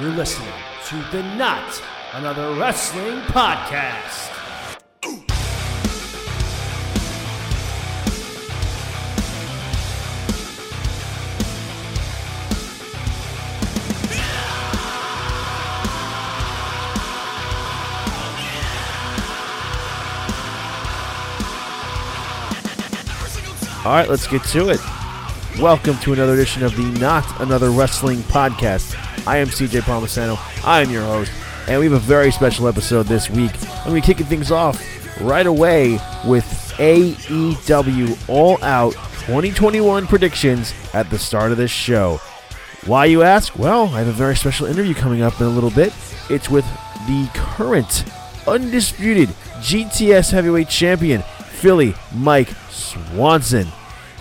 You're listening to the Not Another Wrestling Podcast. All right, let's get to it. Welcome to another edition of the Not Another Wrestling Podcast. I am CJ Palmisano. I am your host, and we have a very special episode this week. I'm going to be kicking things off right away with AEW All Out 2021 predictions at the start of this show. Why, you ask? Well, I have a very special interview coming up in a little bit. It's with the current, undisputed GTS Heavyweight Champion, Philly Mike Swanson.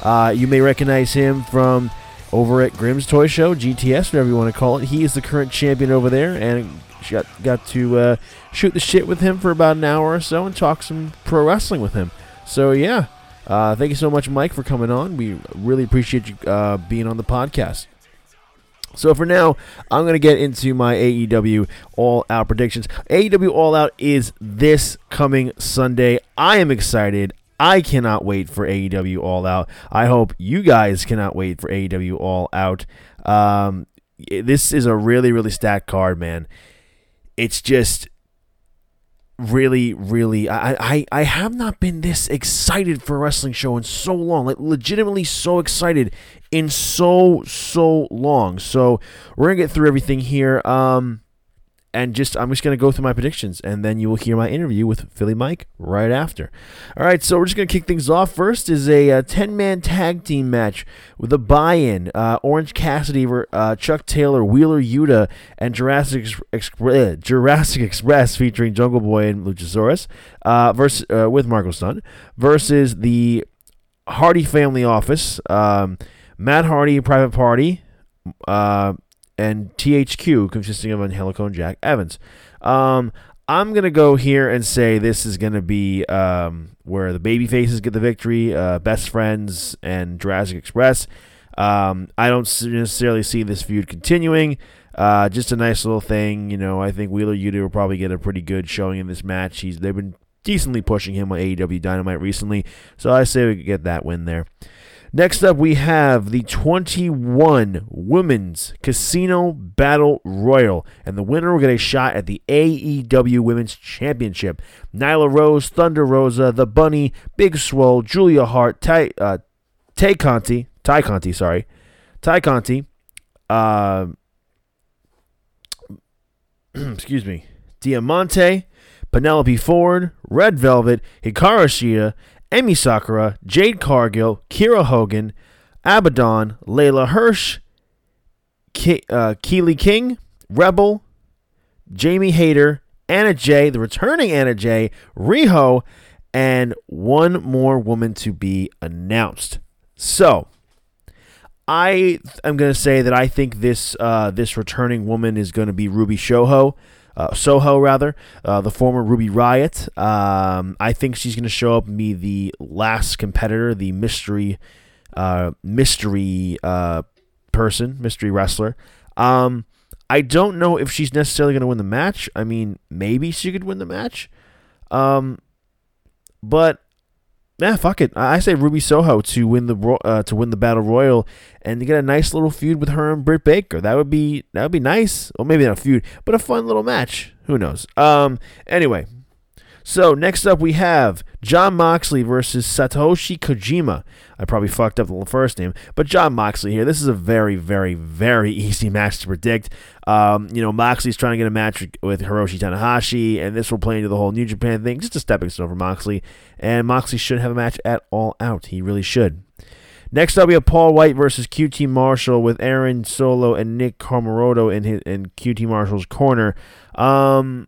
Uh, you may recognize him from over at Grimm's Toy Show, GTS, whatever you want to call it. He is the current champion over there, and got got to uh, shoot the shit with him for about an hour or so and talk some pro wrestling with him. So yeah, uh, thank you so much, Mike, for coming on. We really appreciate you uh, being on the podcast. So for now, I'm going to get into my AEW All Out predictions. AEW All Out is this coming Sunday. I am excited. I cannot wait for AEW All Out. I hope you guys cannot wait for AEW All Out. Um, this is a really, really stacked card, man. It's just really, really. I, I, I have not been this excited for a wrestling show in so long. Like legitimately so excited in so so long. So we're gonna get through everything here. Um, and just I'm just gonna go through my predictions, and then you will hear my interview with Philly Mike right after. All right, so we're just gonna kick things off. First is a, uh, 10 man tag team match with a buy-in: uh, Orange Cassidy, uh, Chuck Taylor, Wheeler Yuta, and Jurassic Express, Jurassic Express featuring Jungle Boy and Luchasaurus, uh, versus uh, with Marko Stunt versus the Hardy Family Office, um, Matt Hardy, Private Party. Uh, and TH2, consisting of Angelico and Jack Evans. Um, I'm gonna go here and say this is gonna be um, where the baby faces get the victory, uh, best friends and Jurassic Express. Um, I don't necessarily see this feud continuing. Uh, just a nice little thing, you know. I think Wheeler Yuta will probably get a pretty good showing in this match. He's they've been decently pushing him on AEW Dynamite recently, so I say we get that win there. Next up, we have the 21 Women's Casino Battle Royal, and the winner will get a shot at the AEW Women's Championship. Nyla Rose, Thunder Rosa, The Bunny, Big Swole, Julia Hart, Ty, uh, Tay Conti, Ty Conti, sorry, Ty Conti, uh, excuse me, Diamante, Penelope Ford, Red Velvet, Hikaru Shida, Emi Sakura, Jade Cargill, Kiera Hogan, Abaddon, Leyla Hirsch, Ke- uh, KiLynn King, Rebel, Jamie Hayter, Anna Jay, the returning Anna Jay, Riho, and one more woman to be announced. So, I am going to say that I think this uh, this returning woman is going to be Ruby Soho uh, Soho rather, uh, the former Ruby Riot. Um, I think she's going to show up and be the last competitor, the mystery, uh, mystery uh, person, mystery wrestler. Um, I don't know if she's necessarily going to win the match. I mean, maybe she could win the match. Um, but yeah, fuck it. I say Ruby Soho to win the uh, to win the battle royal and to get a nice little feud with her and Britt Baker. That would be that would be nice. Well, maybe not a feud, but a fun little match. Who knows? Um. Anyway, so next up we have Jon Moxley versus Satoshi Kojima. I probably fucked up the first name, but Jon Moxley here. This is a very, very, very easy match to predict. Um, you know, Moxley's trying to get a match with Hiroshi Tanahashi, and this will play into the whole New Japan thing. Just a stepping stone for Moxley, and Moxley should have a match at All Out. He really should. Next up, we have Paul White versus QT Marshall with Aaron Solo and Nick Comoroto in his in QT Marshall's corner. Um,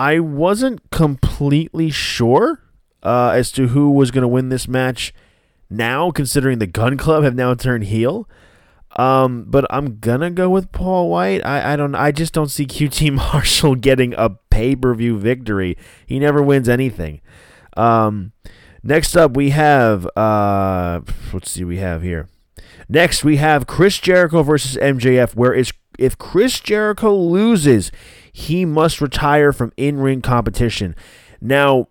I wasn't completely sure uh, as to who was going to win this match now, considering the Gunn Club have now turned heel. Um, but I'm gonna go with Paul White. I, I don't I just don't see QT Marshall getting a pay per view victory. He never wins anything. Um, next up we have uh, let's see we have here. Next we have Chris Jericho versus MJF. Where is if Chris Jericho loses, he must retire from in-ring competition. Now,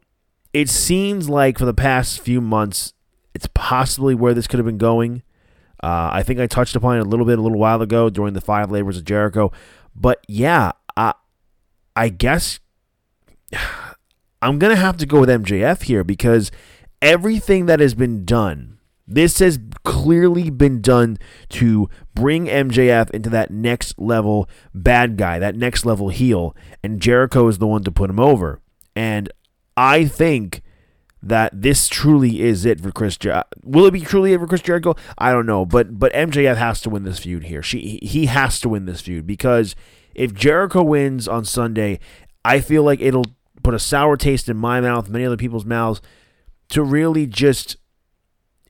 it seems like for the past few months, it's possibly where this could have been going. Uh, I think I touched upon it a little bit a little while ago during the five labors of Jericho, but yeah, I, I guess I'm gonna have to go with MJF here because everything that has been done, this has clearly been done to bring MJF into that next level bad guy, that next level heel, and Jericho is the one to put him over. And I think that this truly is it for Chris. Jer- Will it be truly it for Chris Jericho? I don't know, but but MJF has to win this feud here. She he has to win this feud because if Jericho wins on Sunday, I feel like it'll put a sour taste in my mouth, many other people's mouths, to really just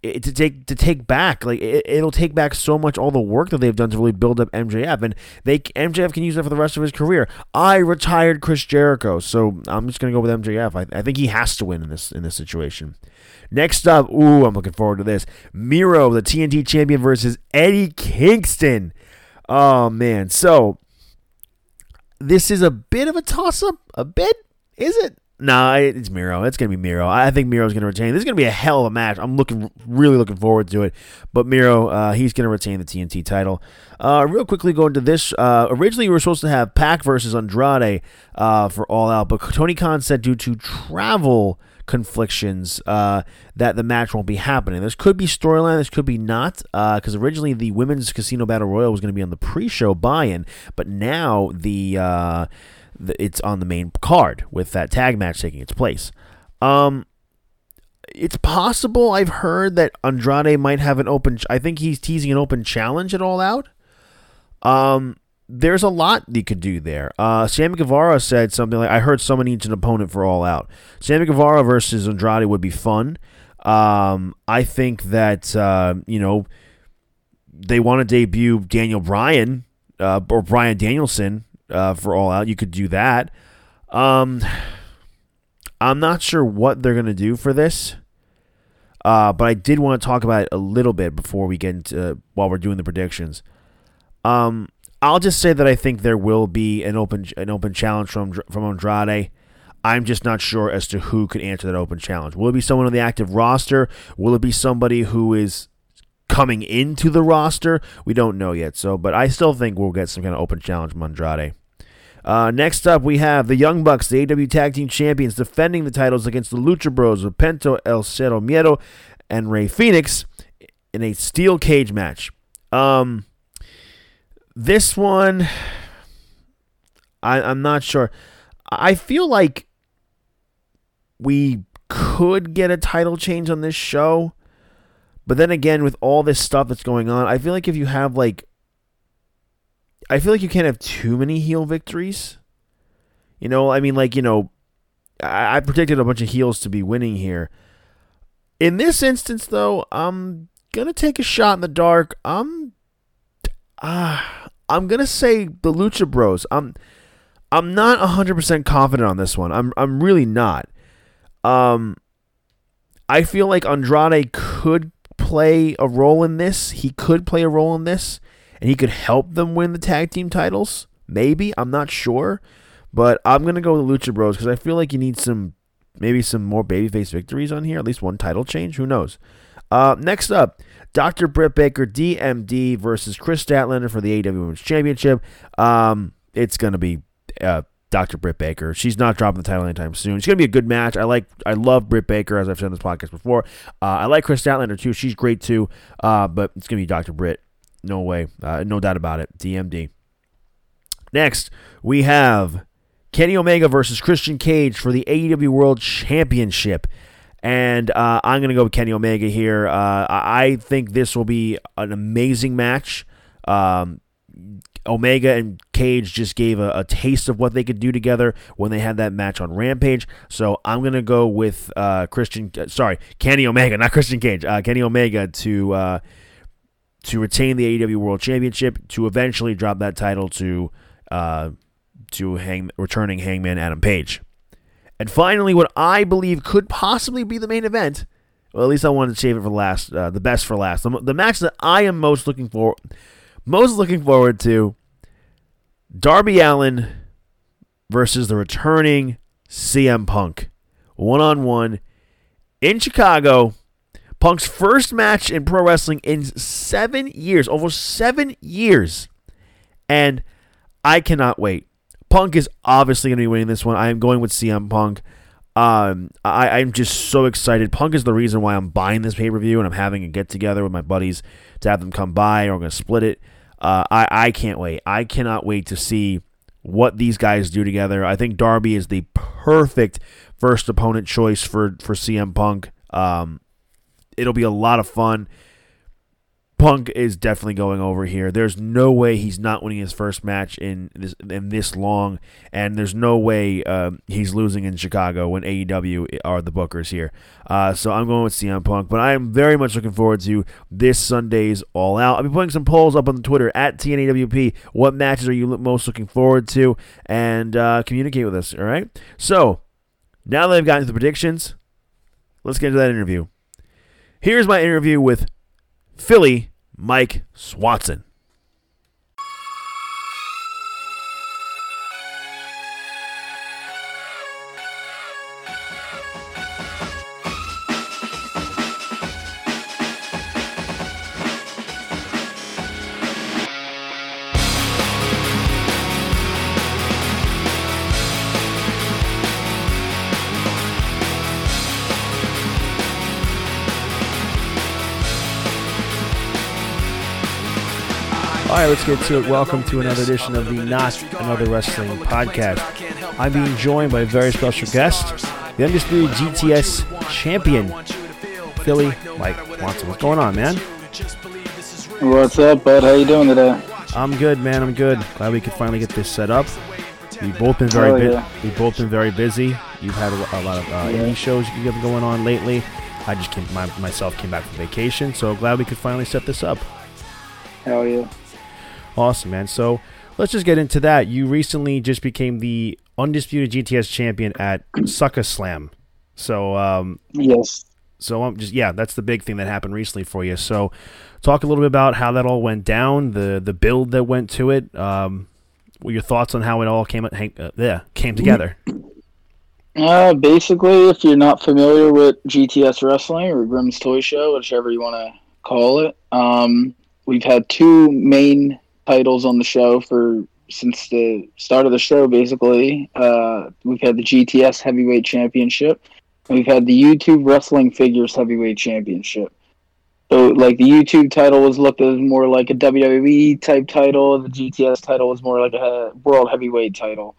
it, to take to take back like it, it'll take back so much all the work that they've done to really build up MJF and they MJF can use that for the rest of his career. I retired Chris Jericho, so I'm just gonna go with MJF. I, I think he has to win in this in this situation. Next up, ooh, I'm looking forward to this. Miro, the TNT champion, versus Eddie Kingston. Oh man, so this is a bit of a toss up. A bit, is it? Nah, it's Miro. It's gonna be Miro. I think Miro's gonna retain. This is gonna be a hell of a match. I'm looking, really looking forward to it. But Miro, uh, he's gonna retain the TNT title. Uh, real quickly, going to this. Uh, originally, we were supposed to have Pac versus Andrade uh, for All Out, but Tony Khan said due to travel conflictions uh, that the match won't be happening. This could be storyline. This could be not. Because uh, originally the women's Casino Battle Royal was going to be on the pre-show buy-in, but now the uh, it's on the main card with that tag match taking its place. Um, it's possible I've heard that Andrade might have an open. I think he's teasing an open challenge at All Out. Um, there's a lot you could do there. Uh, Sammy Guevara said something like, "I heard someone needs an opponent for All Out." Sammy Guevara versus Andrade would be fun. Um, I think that uh, you know they want to debut Daniel Bryan uh, or Bryan Danielson uh, for All Out. You could do that. Um, I'm not sure what they're gonna do for this, uh, but I did want to talk about it a little bit before we get into while we're doing the predictions. Um, I'll just say that I think there will be an open an open challenge from from Andrade. I'm just not sure as to who could answer that open challenge. Will it be someone on the active roster? Will it be somebody who is coming into the roster? We don't know yet. So, but I still think we'll get some kind of open challenge from Andrade. Uh, next up, we have the Young Bucks, the AW Tag Team Champions, defending the titles against the Lucha Bros of Penta El Zero Miedo and Rey Fenix in a steel cage match. Um, this one, I, I'm not sure. I feel like we could get a title change on this show. But then again, with all this stuff that's going on, I feel like if you have like I feel like you can't have too many heel victories. You know, I mean, like, you know, I, I predicted a bunch of heels to be winning here. In this instance, though, I'm gonna take a shot in the dark. I'm, ah, uh, I'm gonna say the Lucha Bros. I'm, I'm not hundred percent confident on this one. I'm, I'm really not. Um, I feel like Andrade could play a role in this. He could play a role in this and he could help them win the tag team titles. Maybe I'm not sure, but I'm gonna go with the Lucha Bros because I feel like you need some, maybe some more babyface victories on here. At least one title change. Who knows? Uh, next up, Dr. Britt Baker, DMD versus Kris Statlander for the AEW Women's Championship. Um, it's gonna be uh, Dr. Britt Baker. She's not dropping the title anytime soon. It's gonna be a good match. I like, I love Britt Baker as I've said on this podcast before. Uh, I like Kris Statlander too. She's great too. Uh, but it's gonna be Dr. Britt. No way. Uh, no doubt about it. DMD. Next, we have Kenny Omega versus Christian Cage for the AEW World Championship. And uh, I'm going to go with Kenny Omega here. Uh, I think this will be an amazing match. Um, Omega and Cage just gave a, a, taste of what they could do together when they had that match on Rampage. So I'm gonna go with uh, Christian. Sorry, Kenny Omega, not Christian Cage. Uh, Kenny Omega to uh, to retain the AEW World Championship to eventually drop that title to uh, to hang, returning Hangman Adam Page. And finally, what I believe could possibly be the main event. Well, at least I wanted to save it for last, uh, the best for last. The, the match that I am most looking for, most looking forward to, Darby Allin versus the returning CM Punk. One on one in Chicago. Punk's first match in pro wrestling in seven years, over seven years. And I cannot wait. Punk is obviously going to be winning this one. I am going with CM Punk. Um, I, I'm just so excited. Punk is the reason why I'm buying this pay per view and I'm having a get together with my buddies to have them come by or I'm going to split it. Uh, I, I can't wait. I cannot wait to see what these guys do together. I think Darby is the perfect first opponent choice for, for CM Punk. Um, it'll be a lot of fun. Punk is definitely going over here. There's no way he's not winning his first match in this in this long, and there's no way um, he's losing in Chicago when AEW are the bookers here. Uh, so I'm going with CM Punk, but I am very much looking forward to this Sunday's All Out. I'll be putting some polls up on the Twitter at TNAWP. What matches are you most looking forward to? And uh, communicate with us. All right. So now that I've gotten to the predictions, let's get into that interview. Here's my interview with Philly Mike Swanson. Get to it. Welcome to another edition of the Not Another Wrestling podcast. I'm being joined by a very special guest, the undisputed GTS champion, Philly Mike Swanson. What's going on, man? What's up, bud? How you doing today? I'm good, man. I'm good. Glad we could finally get this set up. We've both been very Oh, bu- yeah. we've both been very busy. You've had a, a lot of uh, Yeah. indie shows you have going on lately. I just came, my, myself came back from vacation, so glad we could finally set this up. Hell yeah. Awesome, man. So let's just get into that. You recently just became the undisputed GTS champion at Sucka Slam. So, um, Yes. so I'm just yeah, that's the big thing that happened recently for you. So, talk a little bit about how that all went down, the the build that went to it. Um, what your thoughts on how it all came hang, uh, yeah came together? Uh, basically, if you're not familiar with GTS Wrestling or Grimm's Toy Show, whichever you want to call it, um, we've had two main titles on the show for since the start of the show. Basically, uh, we've had the GTS Heavyweight Championship, we've had the YouTube Wrestling Figures Heavyweight Championship. So, like the YouTube title was looked as more like a WWE type title. The GTS title was more like a World Heavyweight title.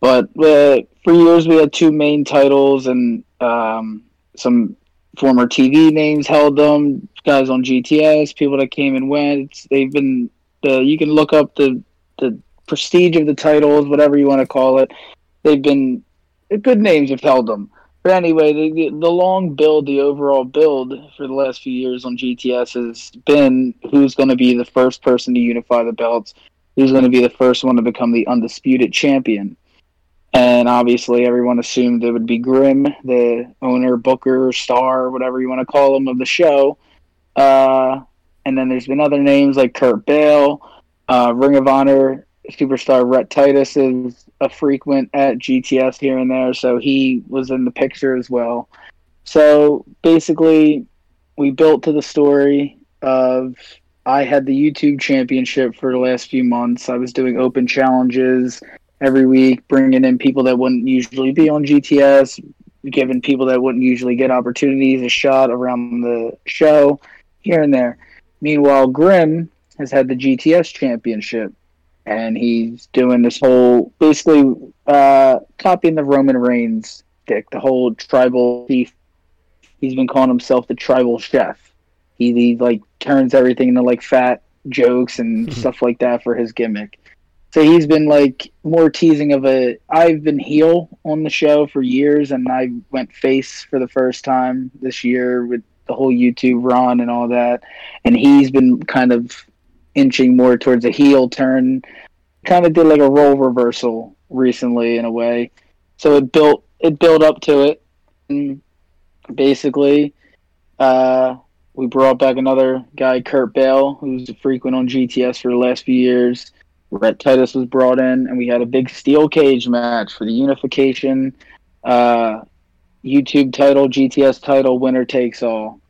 But uh, for years, we had two main titles, and um, some former TV names held them. Guys on GTS, people that came and went. They've been. Uh, you can look up the the prestige of the titles, whatever you want to call it. They've been good names have held them. But anyway, the, the, the long build, the overall build for the last few years on GTS has been who's going to be the first person to unify the belts, who's going to be the first one to become the undisputed champion. And obviously, everyone assumed it would be Grimm, the owner, booker, star, whatever you want to call him, of the show. Uh, and then there's been other names like Kurt Bale, uh, Ring of Honor superstar Rhett Titus is a frequent at GTS here and there, so he was in the picture as well. So basically, we built to the story of I had the YouTube championship for the last few months. I was doing open challenges every week, bringing in people that wouldn't usually be on GTS, giving people that wouldn't usually get opportunities a shot around the show here and there. Meanwhile, Grimm has had the GTS championship and he's doing this whole basically uh, copying the Roman Reigns stick, the whole tribal chief. He's been calling himself the tribal chef. He, he like turns everything into like fat jokes and stuff like that for his gimmick. So he's been like more teasing of a. I've been heel on the show for years, and I went face for the first time this year with the whole YouTube run and all that. And he's been kind of inching more towards a heel turn. Kind of did like a role reversal recently in a way. So it built it built up to it. And basically, uh, we brought back another guy, Kurt Bale, who's frequent on GTS for the last few years. Rhett Titus was brought in, and we had a big steel cage match for the unification uh, YouTube title, GTS title, winner takes all.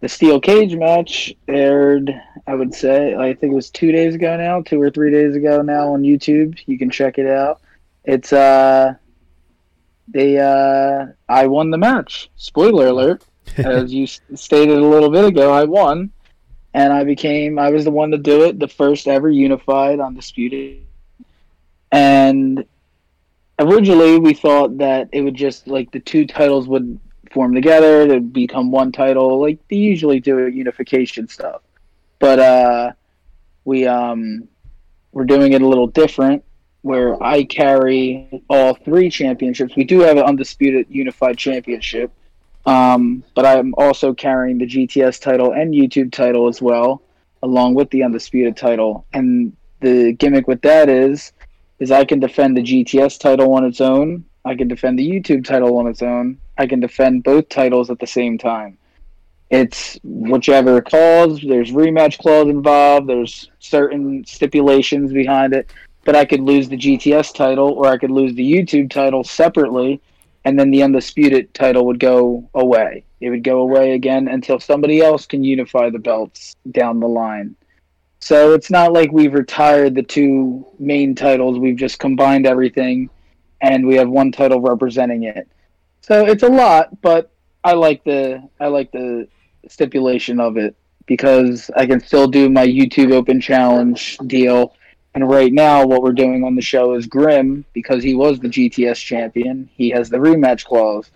The steel cage match aired, I would say, I think it was two days ago now, two or three days ago now on YouTube. You can check it out. It's uh, they uh, I won the match. Spoiler alert! As you stated a little bit ago, I won and I became I was the one to do it, the first ever unified undisputed. And originally we thought that it would just like the two titles would form together to become one title, like they usually do a unification stuff. But uh we um we're doing it a little different where I carry all three championships. We do have an undisputed unified championship um, but I'm also carrying the GTS title and YouTube title as well, along with the undisputed title. And the gimmick with that is, is I can defend the GTS title on its own. I can defend the YouTube title on its own. I can defend both titles at the same time. It's whichever cause. There's rematch clause involved. There's certain stipulations behind it. But I could lose the GTS title or I could lose the YouTube title separately and then the undisputed title would go away. It would go away again until somebody else can unify the belts down the line. So it's not like we've retired the two main titles. We've just combined everything and we have one title representing it. So it's a lot, but I like the I like the stipulation of it because I can still do my YouTube Open Challenge deal and right now, what we're doing on the show is Grimm, because he was the GTS champion, he has the rematch clause.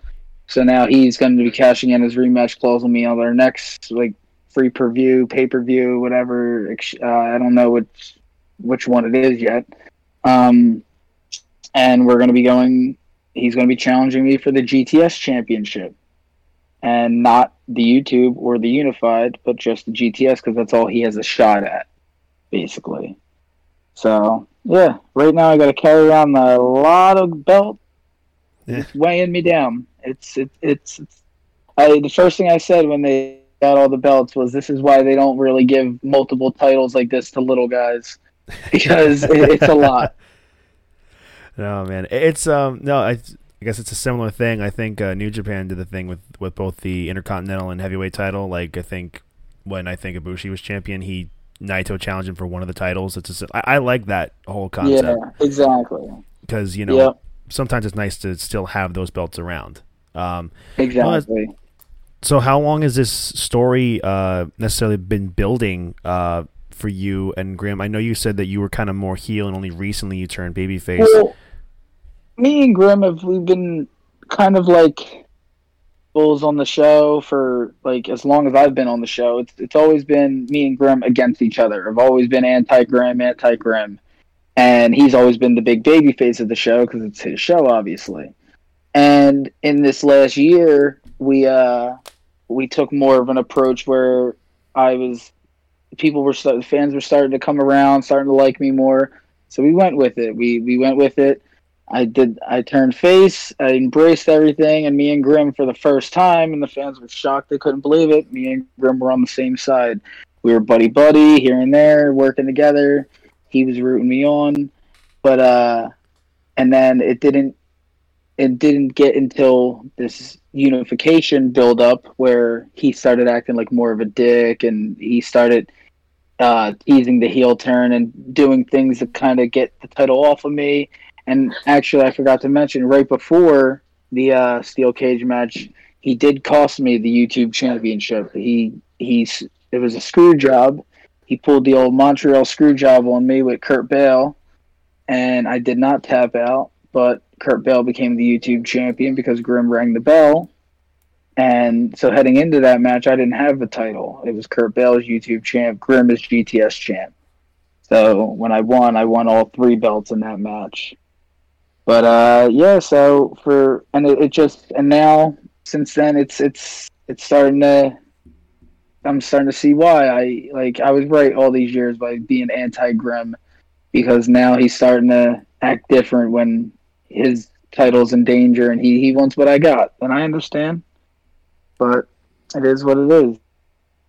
So now he's going to be cashing in his rematch clause on me on our next like free per view, pay per view, whatever. Uh, I don't know which which one it is yet. Um, and we're going to be going. He's going to be challenging me for the GTS championship, and not the YouTube or the Unified, but just the GTS because that's all he has a shot at, basically. So yeah, right now I got to carry around a lot of belt. Yeah. It's weighing me down. It's it, it's it's. I, the first thing I said when they got all the belts was, "This is why they don't really give multiple titles like this to little guys, because it, it's a lot." No man, it's um no I. I guess it's a similar thing. I think uh, New Japan did the thing with, with both the Intercontinental and Heavyweight title. Like I think when I think Ibushi was champion, he Naito challenged him for one of the titles. It's just, I, I like that whole concept. Yeah, exactly. Because you know yep. sometimes it's nice to still have those belts around. Um, exactly. Well, so how long has this story uh, necessarily been building uh, for you and Grimm? I know you said that you were kind of more heel and only recently you turned babyface. Well, me and Grimm have we've been kind of like Bulls on the show for like as long as I've been on the show. It's it's always been me and Grimm against each other. I've always been anti Grimm, anti Grimm, and he's always been the big baby face of the show because it's his show, obviously. And in this last year, we uh we took more of an approach where I was people were fans were starting to come around, starting to like me more. So we went with it. We we went with it I did. I turned face. I embraced everything, and me and Grimm for the first time, and the fans were shocked. They couldn't believe it. Me and Grimm were on the same side. We were buddy buddy here and there, working together. He was rooting me on, but uh, and then it didn't. It didn't get until this unification build up where he started acting like more of a dick, and he started uh, teasing the heel turn and doing things to kind of get the title off of me and actually, I forgot to mention right before the uh, steel cage match, he did cost me the YouTube championship. He he's it was a screw job. He pulled the old Montreal screw job on me with Kurt Bale, and I did not tap out. But Kurt Bell became the YouTube champion because Grimm rang the bell. And so heading into that match, I didn't have the title. It was Kurt Bale's YouTube champ, Grimm is GTS champ. So when I won, I won all three belts in that match. But uh, yeah, so for and it, it just and now since then it's it's it's starting to I'm starting to see why I like I was right all these years by being anti Grimm because now he's starting to act different when his title's in danger and he, he wants what I got. And I understand. But it is what it is.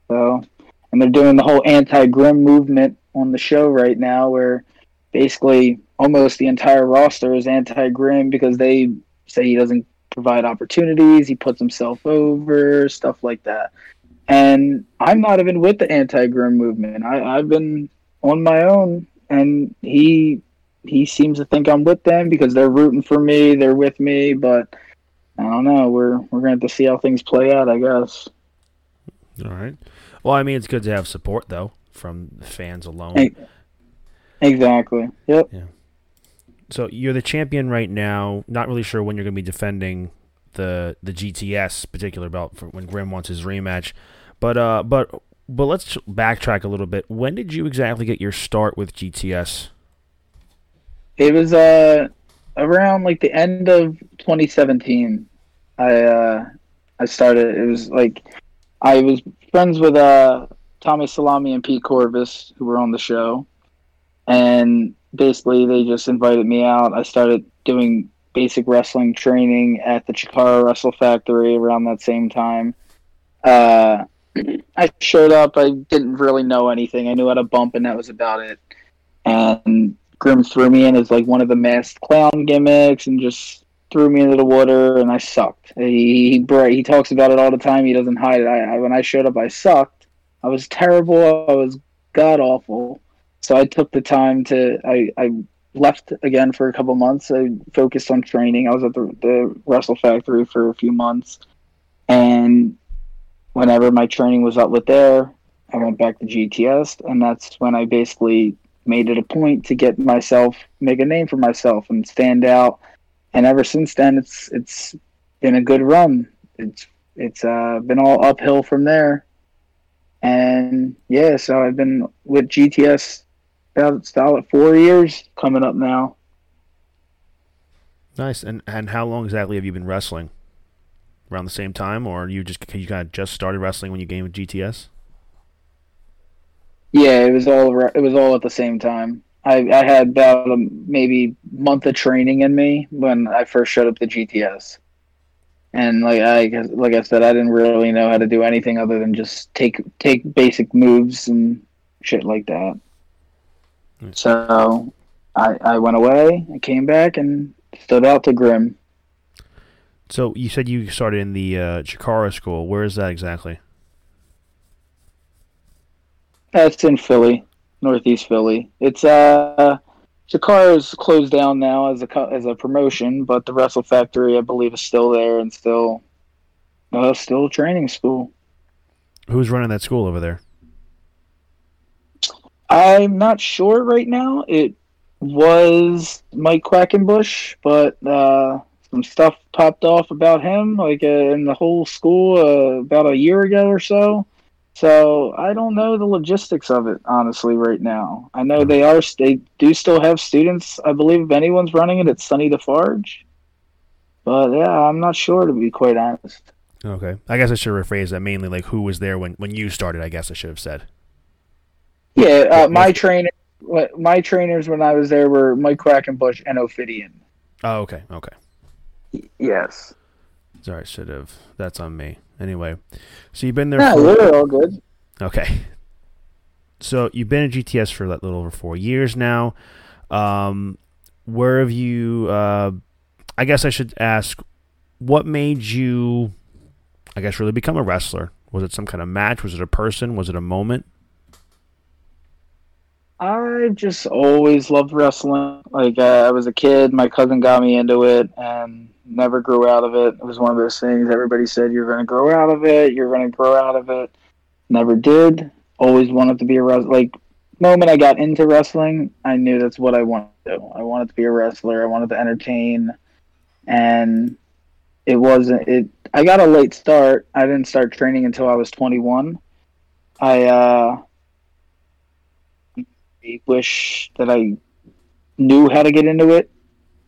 So and they're doing the whole anti Grimm movement on the show right now where basically almost the entire roster is anti Grimm because they say he doesn't provide opportunities, he puts himself over, stuff like that. And I'm not even with the anti Grimm movement. I, I've been on my own, and he he seems to think I'm with them because they're rooting for me, they're with me, but I don't know. We're we're gonna have to see how things play out, I guess. All right. Well, I mean, it's good to have support though from the fans alone. Exactly. Yep. Yeah. So you're the champion right now. Not really sure when you're going to be defending the the GTS particular belt for when Grimm wants his rematch, but uh, but but let's backtrack a little bit. When did you exactly get your start with GTS? It was uh around like the end of 2017. I uh I started. It was like I was friends with uh Tommy Salami and Pete Corvus who were on the show, and basically they just invited me out. I started doing basic wrestling training at the Chikara Wrestle Factory around that same time. Uh, I showed up. I didn't really know anything. I knew how to bump, and that was about it. And Grimm threw me in as like one of the masked clown gimmicks, and just threw me into the water, and I sucked. He he, he talks about it all the time. He doesn't hide it. I, I when I showed up, I sucked. I was terrible. I was god awful. So I took the time to I, I left again for a couple months. I focused on training. I was at the, the Wrestle Factory for a few months, and whenever my training was up with there, I went back to GTS, and that's when I basically made it a point to get myself make a name for myself and stand out. And ever since then, it's it's been a good run. It's it's uh, been all uphill from there. And yeah, so I've been with GTS about solid four years coming up now. Nice. And and how long exactly have you been wrestling? Around the same time, or you just you kind of just started wrestling when you came with GTS? Yeah, it was all it was all at the same time. I, I had about a maybe month of training in me when I first showed up to GTS, and like I like I said, I didn't really know how to do anything other than just take take basic moves and shit like that. So I, I went away, I came back, and stood out to Grimm. So you said you started in the uh, Chikara school. Where is that exactly? That's in Philly, Northeast Philly. It's uh, is closed down now as a as a promotion, but the Wrestle Factory, I believe, is still there and still, uh, still a training school. Who's running that school over there? I'm not sure right now. It was Mike Quackenbush, but uh, some stuff popped off about him, like uh, in the whole school, uh, about a year ago or so. So I don't know the logistics of it honestly right now. I know they are they do still have students. I believe if anyone's running it, it's Sonny Defarge. But yeah, I'm not sure to be quite honest. Okay, I guess I should rephrase that mainly like who was there when when you started. I guess I should have said. Yeah, uh, my trainer, my trainers when I was there were Mike Quackenbush and Ophidian. Oh, okay, okay. Yes. Sorry, should have. That's on me. Anyway, so you've been there. Yeah, for, we're all good. Okay. So you've been at GTS for a little over four years now. Um, where have you? Uh, I guess I should ask, what made you? I guess really become a wrestler. Was it some kind of match? Was it a person? Was it a moment? I just always loved wrestling. Like uh, I was a kid, my cousin got me into it, and never grew out of it. It was one of those things everybody said you're going to grow out of it, you're going to grow out of it. Never did. Always wanted to be a wrestler. Like moment I got into wrestling, I knew that's what I wanted to do. I wanted to be a wrestler. I wanted to entertain, and it wasn't. It. I got a late start. I didn't start training until I was 21. I uh, wish that I knew how to get into it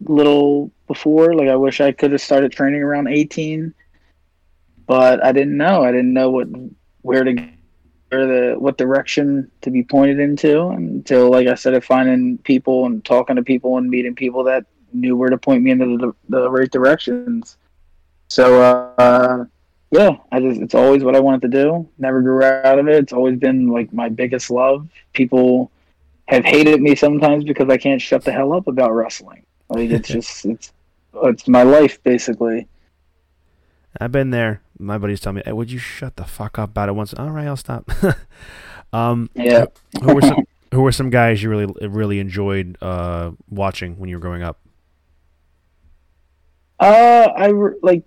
little before. Like I wish I could have started training around 18, but I didn't know. I didn't know what where to where the what direction to be pointed into until like I started finding people and talking to people and meeting people that knew where to point me into the, the right directions. So uh, yeah, I just it's always what I wanted to do. Never grew out of it. It's always been like my biggest love. People have hated me sometimes because I can't shut the hell up about wrestling. Like it's just it's it's my life basically. I've been there. My buddies tell me, hey, "Would you shut the fuck up about it once?" All right, I'll stop. um, yeah. who were some Who were some guys you really really enjoyed uh, watching when you were growing up? Uh, I like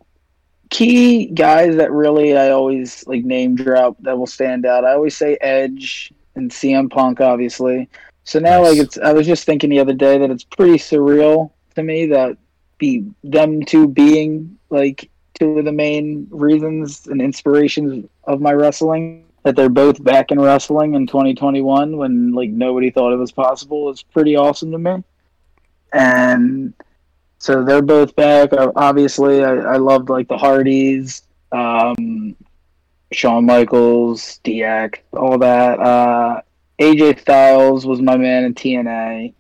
key guys that really I always like name drop that will stand out. I always say Edge and CM Punk, obviously. So now, nice. like, it's I was just thinking the other day that it's pretty surreal to me that be them two being like two of the main reasons and inspirations of my wrestling that they're both back in wrestling in 2021 when like nobody thought it was possible is pretty awesome to me. And so they're both back. Obviously, I, I loved like the Hardys, um, Shawn Michaels, DX, all that. Uh, AJ Styles was my man in TNA,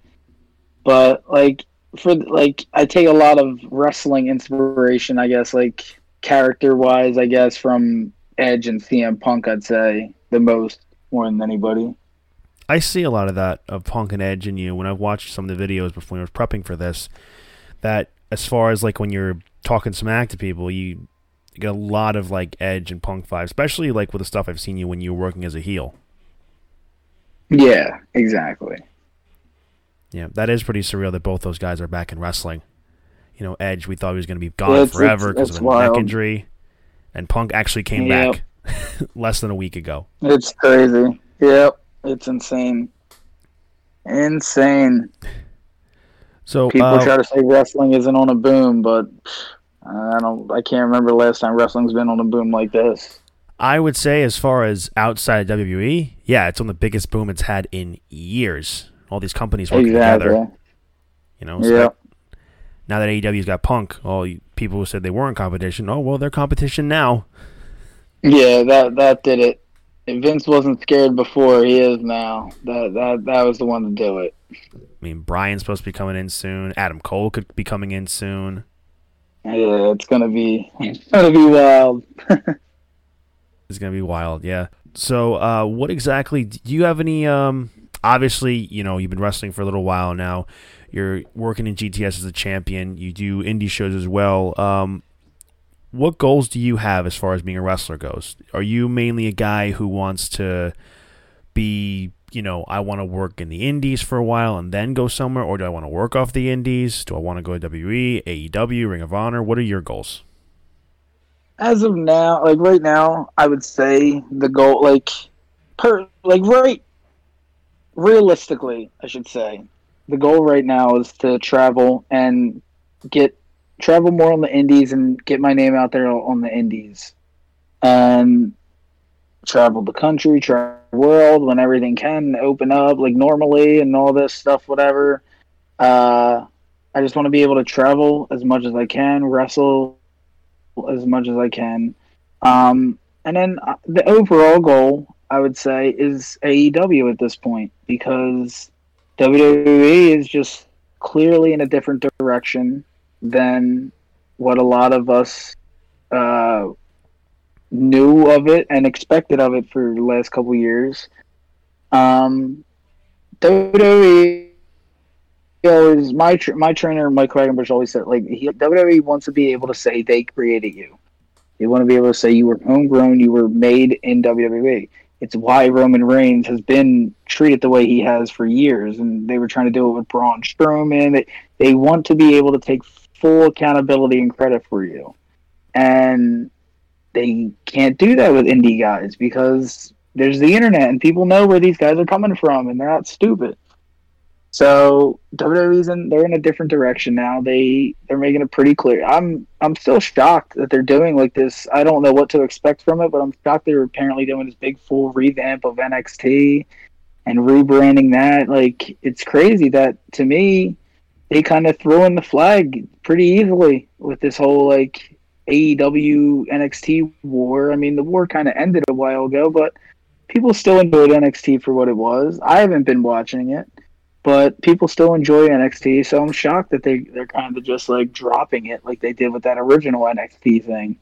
but like for like I take a lot of wrestling inspiration, I guess, like character wise, I guess from Edge and CM Punk, I'd say the most more than anybody. I see a lot of that of Punk and Edge in you when I've watched some of the videos before I was prepping for this. That as far as like when you're talking smack to people, you get a lot of like Edge and Punk vibes, especially like with the stuff I've seen you when you were working as a heel. Yeah, exactly. Yeah, that is pretty surreal that both those guys are back in wrestling. You know, Edge, we thought he was going to be gone forever because of a wild. neck injury and Punk actually came yep. back less than a week ago. It's crazy. Yep, it's insane. Insane. So people uh, try to say wrestling isn't on a boom, but I don't. I can't remember the last time wrestling's been on a boom like this. I would say, as far as outside WWE, yeah, it's on the biggest boom it's had in years. All these companies working exactly. together. You know, so yep. now that AEW's got Punk, all people who said they weren't competition, oh well, they're competition now. Yeah, that that did it. If Vince wasn't scared before, he is now. That that that was the one to do it. I mean, Bryan's supposed to be coming in soon. Adam Cole could be coming in soon. Yeah, it's gonna be it's gonna be wild. it's gonna be wild, yeah. So, uh, what exactly do you have any? Um, obviously, you know, you've been wrestling for a little while now. You're working in GTS as a champion. You do indie shows as well. Um, what goals do you have as far as being a wrestler goes? Are you mainly a guy who wants to be, you know, I want to work in the indies for a while and then go somewhere, or do I want to work off the indies? Do I want to go to WWE, AEW, Ring of Honor? What are your goals? As of now, like right now, I would say the goal, like, per, like right, realistically, I should say, the goal right now is to travel and get travel more on the indies and get my name out there on the indies. And travel the country travel the world when everything can open up like normally and all this stuff whatever. Uh, i just want to be able to travel as much as i can wrestle as much as i can. Um, and then uh, the overall goal i would say is aew at this point because WWE is just clearly in a different direction than what a lot of us uh, knew of it and expected of it for the last couple years. Um, WWE always my my trainer Mike Quackenbush always said like he, WWE wants to be able to say they created you. They want to be able to say you were homegrown, you were made in WWE it's why Roman Reigns has been treated the way he has for years. And they were trying to do it with Braun Strowman. They, they want to be able to take full accountability and credit for you. And they can't do that with indie guys because there's the internet and people know where these guys are coming from and they're not stupid. So WWE's in they're in a different direction now. They they're making it pretty clear. I'm I'm still shocked that they're doing like this. I don't know what to expect from it, but I'm shocked they're apparently doing this big full revamp of NXT and rebranding that. Like it's crazy that to me they kind of throw in the flag pretty easily with this whole like AEW NXT war. I mean, the war kind of ended a while ago, but people still enjoyed NXT for what it was. I haven't been watching it but people still enjoy NXT. So I'm shocked that they they're kind of just like dropping it like they did with that original NXT thing,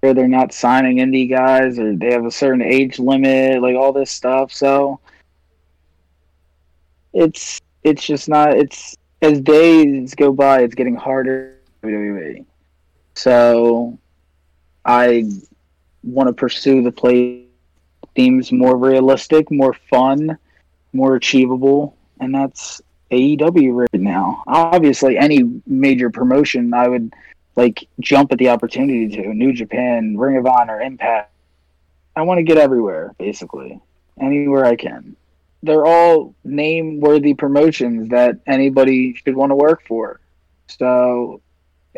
where they're not signing indie guys or they have a certain age limit, like all this stuff. So it's it's just not. It's as days go by, it's getting harder. WWE. So I want to pursue the play themes more realistic, more fun, more achievable, and that's AEW right now. Obviously, any major promotion, I would like jump at the opportunity to New Japan, Ring of Honor, Impact. I want to get everywhere, basically, anywhere I can. They're all name worthy promotions that anybody should want to work for. So,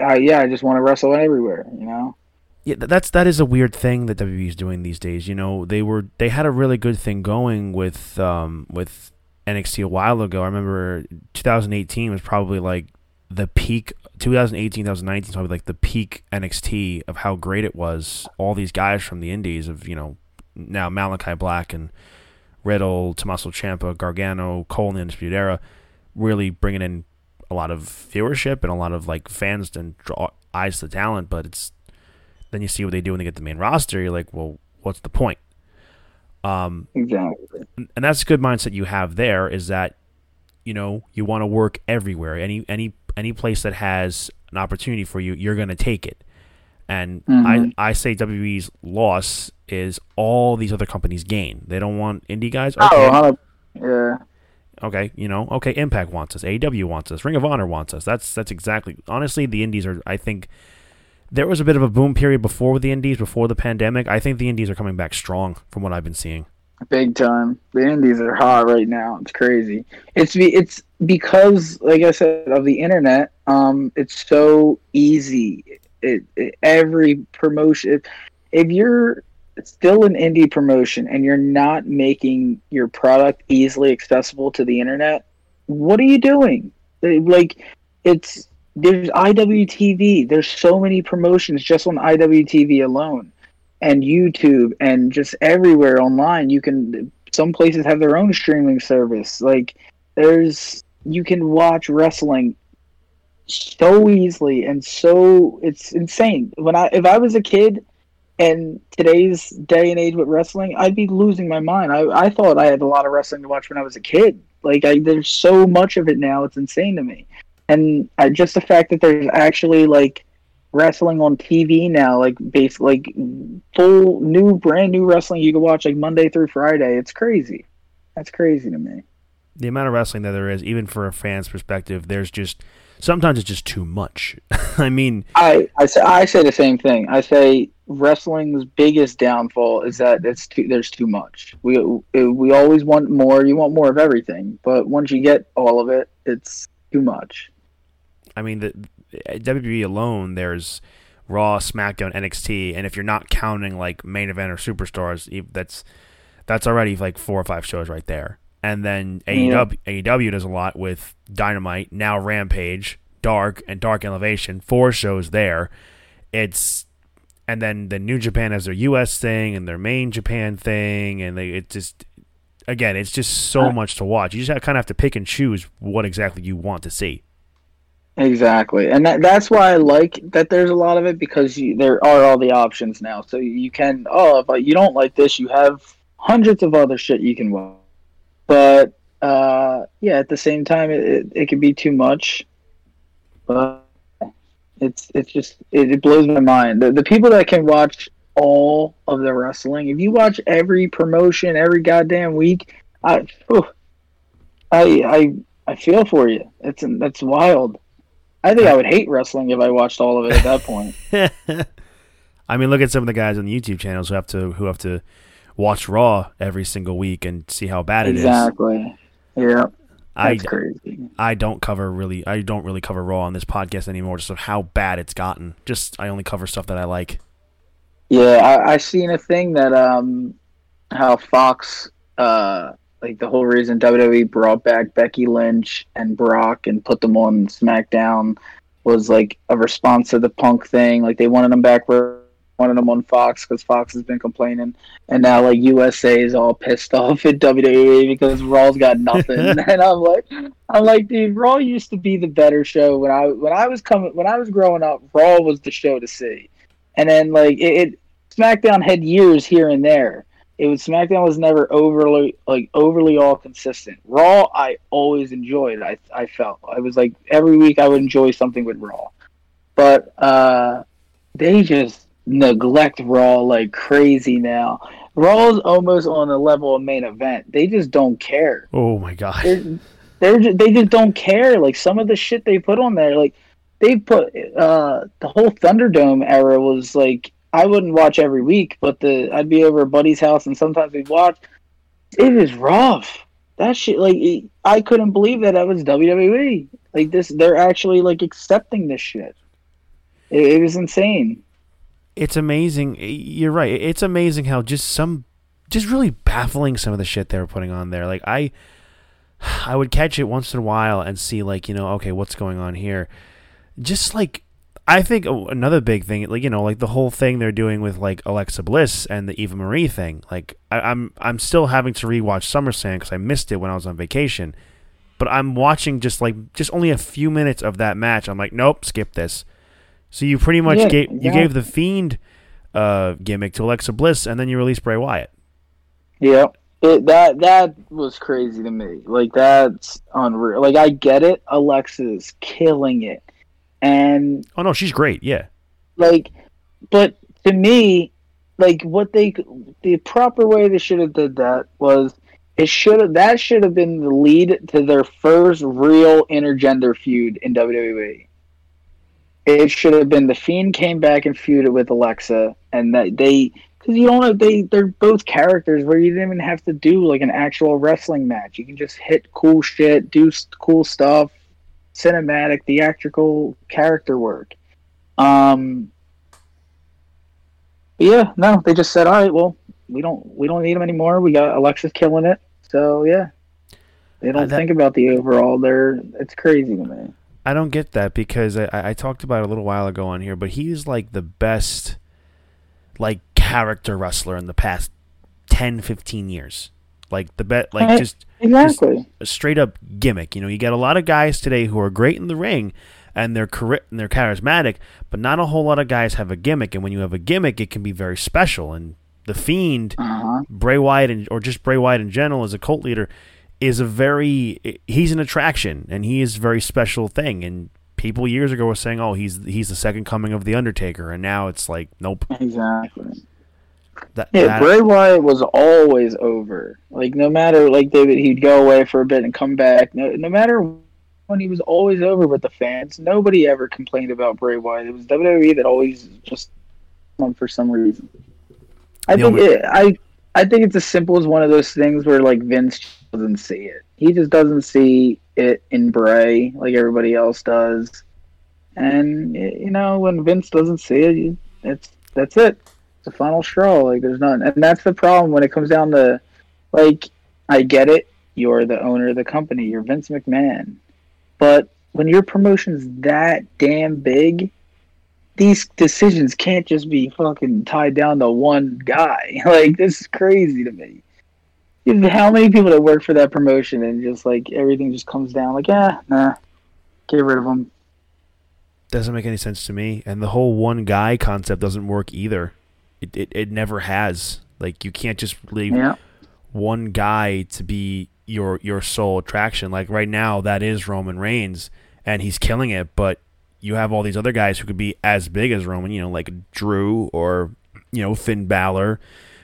uh, yeah, I just want to wrestle everywhere, you know? Yeah, that's that is a weird thing that WWE is doing these days. You know, they were they had a really good thing going with um with NXT a while ago. I remember 2018 was probably like the peak 2018 2019 was probably like the peak NXT of how great it was. All these guys from the indies of, you know, now Malachi Black and Riddle, Tommaso Ciampa, Gargano, Cole in the Undisputed Era really bringing in a lot of viewership and a lot of like fans and draw eyes to the talent, but it's then you see what they do when they get the main roster. You're like, well, what's the point? Um, exactly. And that's a good mindset you have there. Is that you know you want to work everywhere. Any any any place that has an opportunity for you, you're going to take it. And mm-hmm. I I say WWE's loss is all these other companies gain. They don't want indie guys. Okay. Oh, yeah. Okay, you know, okay, Impact wants us, AEW wants us, Ring of Honor wants us. That's that's exactly honestly the indies are I think there was a bit of a boom period before with the indies, before the pandemic. I think the indies are coming back strong from what I've been seeing. Big time. The indies are hot right now. It's crazy. It's be, it's because, like I said, of the internet. Um, it's so easy. It, it every promotion. If, if you're still an indie promotion and you're not making your product easily accessible to the internet, what are you doing? Like, it's there's IWTV. There's so many promotions just on IWTV alone, and YouTube, and just everywhere online. You can. Some places have their own streaming service. Like there's, you can watch wrestling so easily and so it's insane. When I if I was a kid and today's day and age with wrestling, I'd be losing my mind. I, I thought I had a lot of wrestling to watch when I was a kid. Like I, there's so much of it now, it's insane to me and uh, just the fact that there's actually like wrestling on TV now, like base like full new brand new wrestling you can watch like Monday through Friday. It's crazy. That's crazy to me. The amount of wrestling that there is, even for a fan's perspective, there's just sometimes it's just too much. I mean, I I say, I say the same thing. I say wrestling's biggest downfall is that it's too, there's too much. We we always want more. You want more of everything, but once you get all of it, it's too much. I mean, the, WWE alone, there's Raw, SmackDown, NXT, and if you're not counting like main event or superstars, that's that's already like four or five shows right there. And then AEW, AEW does a lot with Dynamite, now Rampage, Dark, and Dark Elevation. Four shows there. It's and then the New Japan has their U.S. thing and their main Japan thing, and they it just again, it's just so much to watch. You just kind of have to pick and choose what exactly you want to see. Exactly, and that, that's why I like that. There's a lot of it because you, there are all the options now. So you can, oh, if you don't like this, you have hundreds of other shit you can watch. But uh, yeah, at the same time, it, it, it can be too much. But it's it's just it, it blows my mind. The, the people that can watch all of the wrestling, if you watch every promotion every goddamn week, I, whew, I I I feel for you. It's that's wild. I think I would hate wrestling if I watched all of it at that point. I mean, look at some of the guys on the YouTube channels who have to who have to watch Raw every single week and see how bad it exactly. is. Exactly. Yeah. That's I, crazy. I don't cover really I don't really cover Raw on this podcast anymore just of how bad it's gotten. Just I only cover stuff that I like. Yeah, I, I seen a thing that um how Fox uh like the whole reason WWE brought back Becky Lynch and Brock and put them on SmackDown was like a response to the Punk thing. Like they wanted them back for wanted them on Fox because Fox has been complaining, and now like USA is all pissed off at WWE because Raw's got nothing. and I'm like, I'm like, dude, Raw used to be the better show when I when I was coming when I was growing up. Raw was the show to see, and then like it, it SmackDown had years here and there It was SmackDown was never overly like overly all consistent. Raw, I always enjoyed. I I felt I was like every week I would enjoy something with Raw, but uh, they just neglect Raw like crazy now. Raw's almost on the level of main event. They just don't care. Oh my god. They're, they're just, they just don't care. Like some of the shit they put on there, like they put uh the whole Thunderdome era was like I wouldn't watch every week, but the I'd be over a buddy's house and sometimes we'd watch. It is rough. That shit, like it, I couldn't believe that that was WWE. Like this, they're actually like accepting this shit. It, it was insane. It's amazing. You're right. It's amazing how just some, just really baffling some of the shit they were putting on there. Like I, I would catch it once in a while and see like you know okay what's going on here, just like I think another big thing, like you know, like the whole thing they're doing with like Alexa Bliss and the Eva Marie thing. Like I, am I'm, I'm still having to rewatch SummerSlam because I missed it when I was on vacation. But I'm watching just like just only a few minutes of that match. I'm like, nope, skip this. So you pretty much yeah, gave yeah. you gave the Fiend uh, gimmick to Alexa Bliss, and then you released Bray Wyatt. Yeah, it, that that was crazy to me. Like that's unreal. Like I get it. Alexa's killing it and oh no, she's great. Yeah, like, but to me, like what they the proper way they should have did that was it should have that should have been the lead to their first real intergender feud in WWE. It should have been the Fiend came back and feuded with Alexa, and that they because you don't know they they're both characters where you didn't even have to do like an actual wrestling match. You can just hit cool shit, do cool stuff, cinematic, theatrical character work. Um, yeah, no, they just said, all right, well, we don't we don't need them anymore. We got Alexis killing it, so yeah. They don't uh, that, think about the overall. They're it's crazy to me. I don't get that because I, I talked about it a little while ago on here, but he's like the best like character wrestler in the past 10, 15 years. Like the bet, like just exactly a straight up gimmick. You know, you get a lot of guys today who are great in the ring and they're chari- and they're charismatic, but not a whole lot of guys have a gimmick. And when you have a gimmick, it can be very special. And the Fiend, uh-huh. Bray Wyatt, and, or just Bray Wyatt in general as a cult leader, is a very he's an attraction and he is a very special thing. And people years ago were saying, "Oh, he's he's the second coming of the Undertaker," and now it's like, nope. Exactly. That, yeah, that... Bray Wyatt was always over. Like no matter like David, he'd go away for a bit and come back. No, no matter when he was always over with the fans. Nobody ever complained about Bray Wyatt. It was WWE that always just won for some reason. I think it, I I think it's as simple as one of those things where like Vince doesn't see it. He just doesn't see it in Bray like everybody else does. And you know when Vince doesn't see it, it's that's it the final straw. Like there's none, and that's the problem when it comes down to, like, I get it. You're the owner of the company. You're Vince McMahon, but when your promotion's that damn big, these decisions can't just be fucking tied down to one guy. Like this is crazy to me. How many people that work for that promotion and just like everything just comes down like, ah, nah, get rid of them. Doesn't make any sense to me, and the whole one guy concept doesn't work either. It, it, it never has. Like you can't just leave yeah. one guy to be your your sole attraction. Like right now, that is Roman Reigns, and he's killing it. But you have all these other guys who could be as big as Roman. You know, like Drew or you know Finn Balor.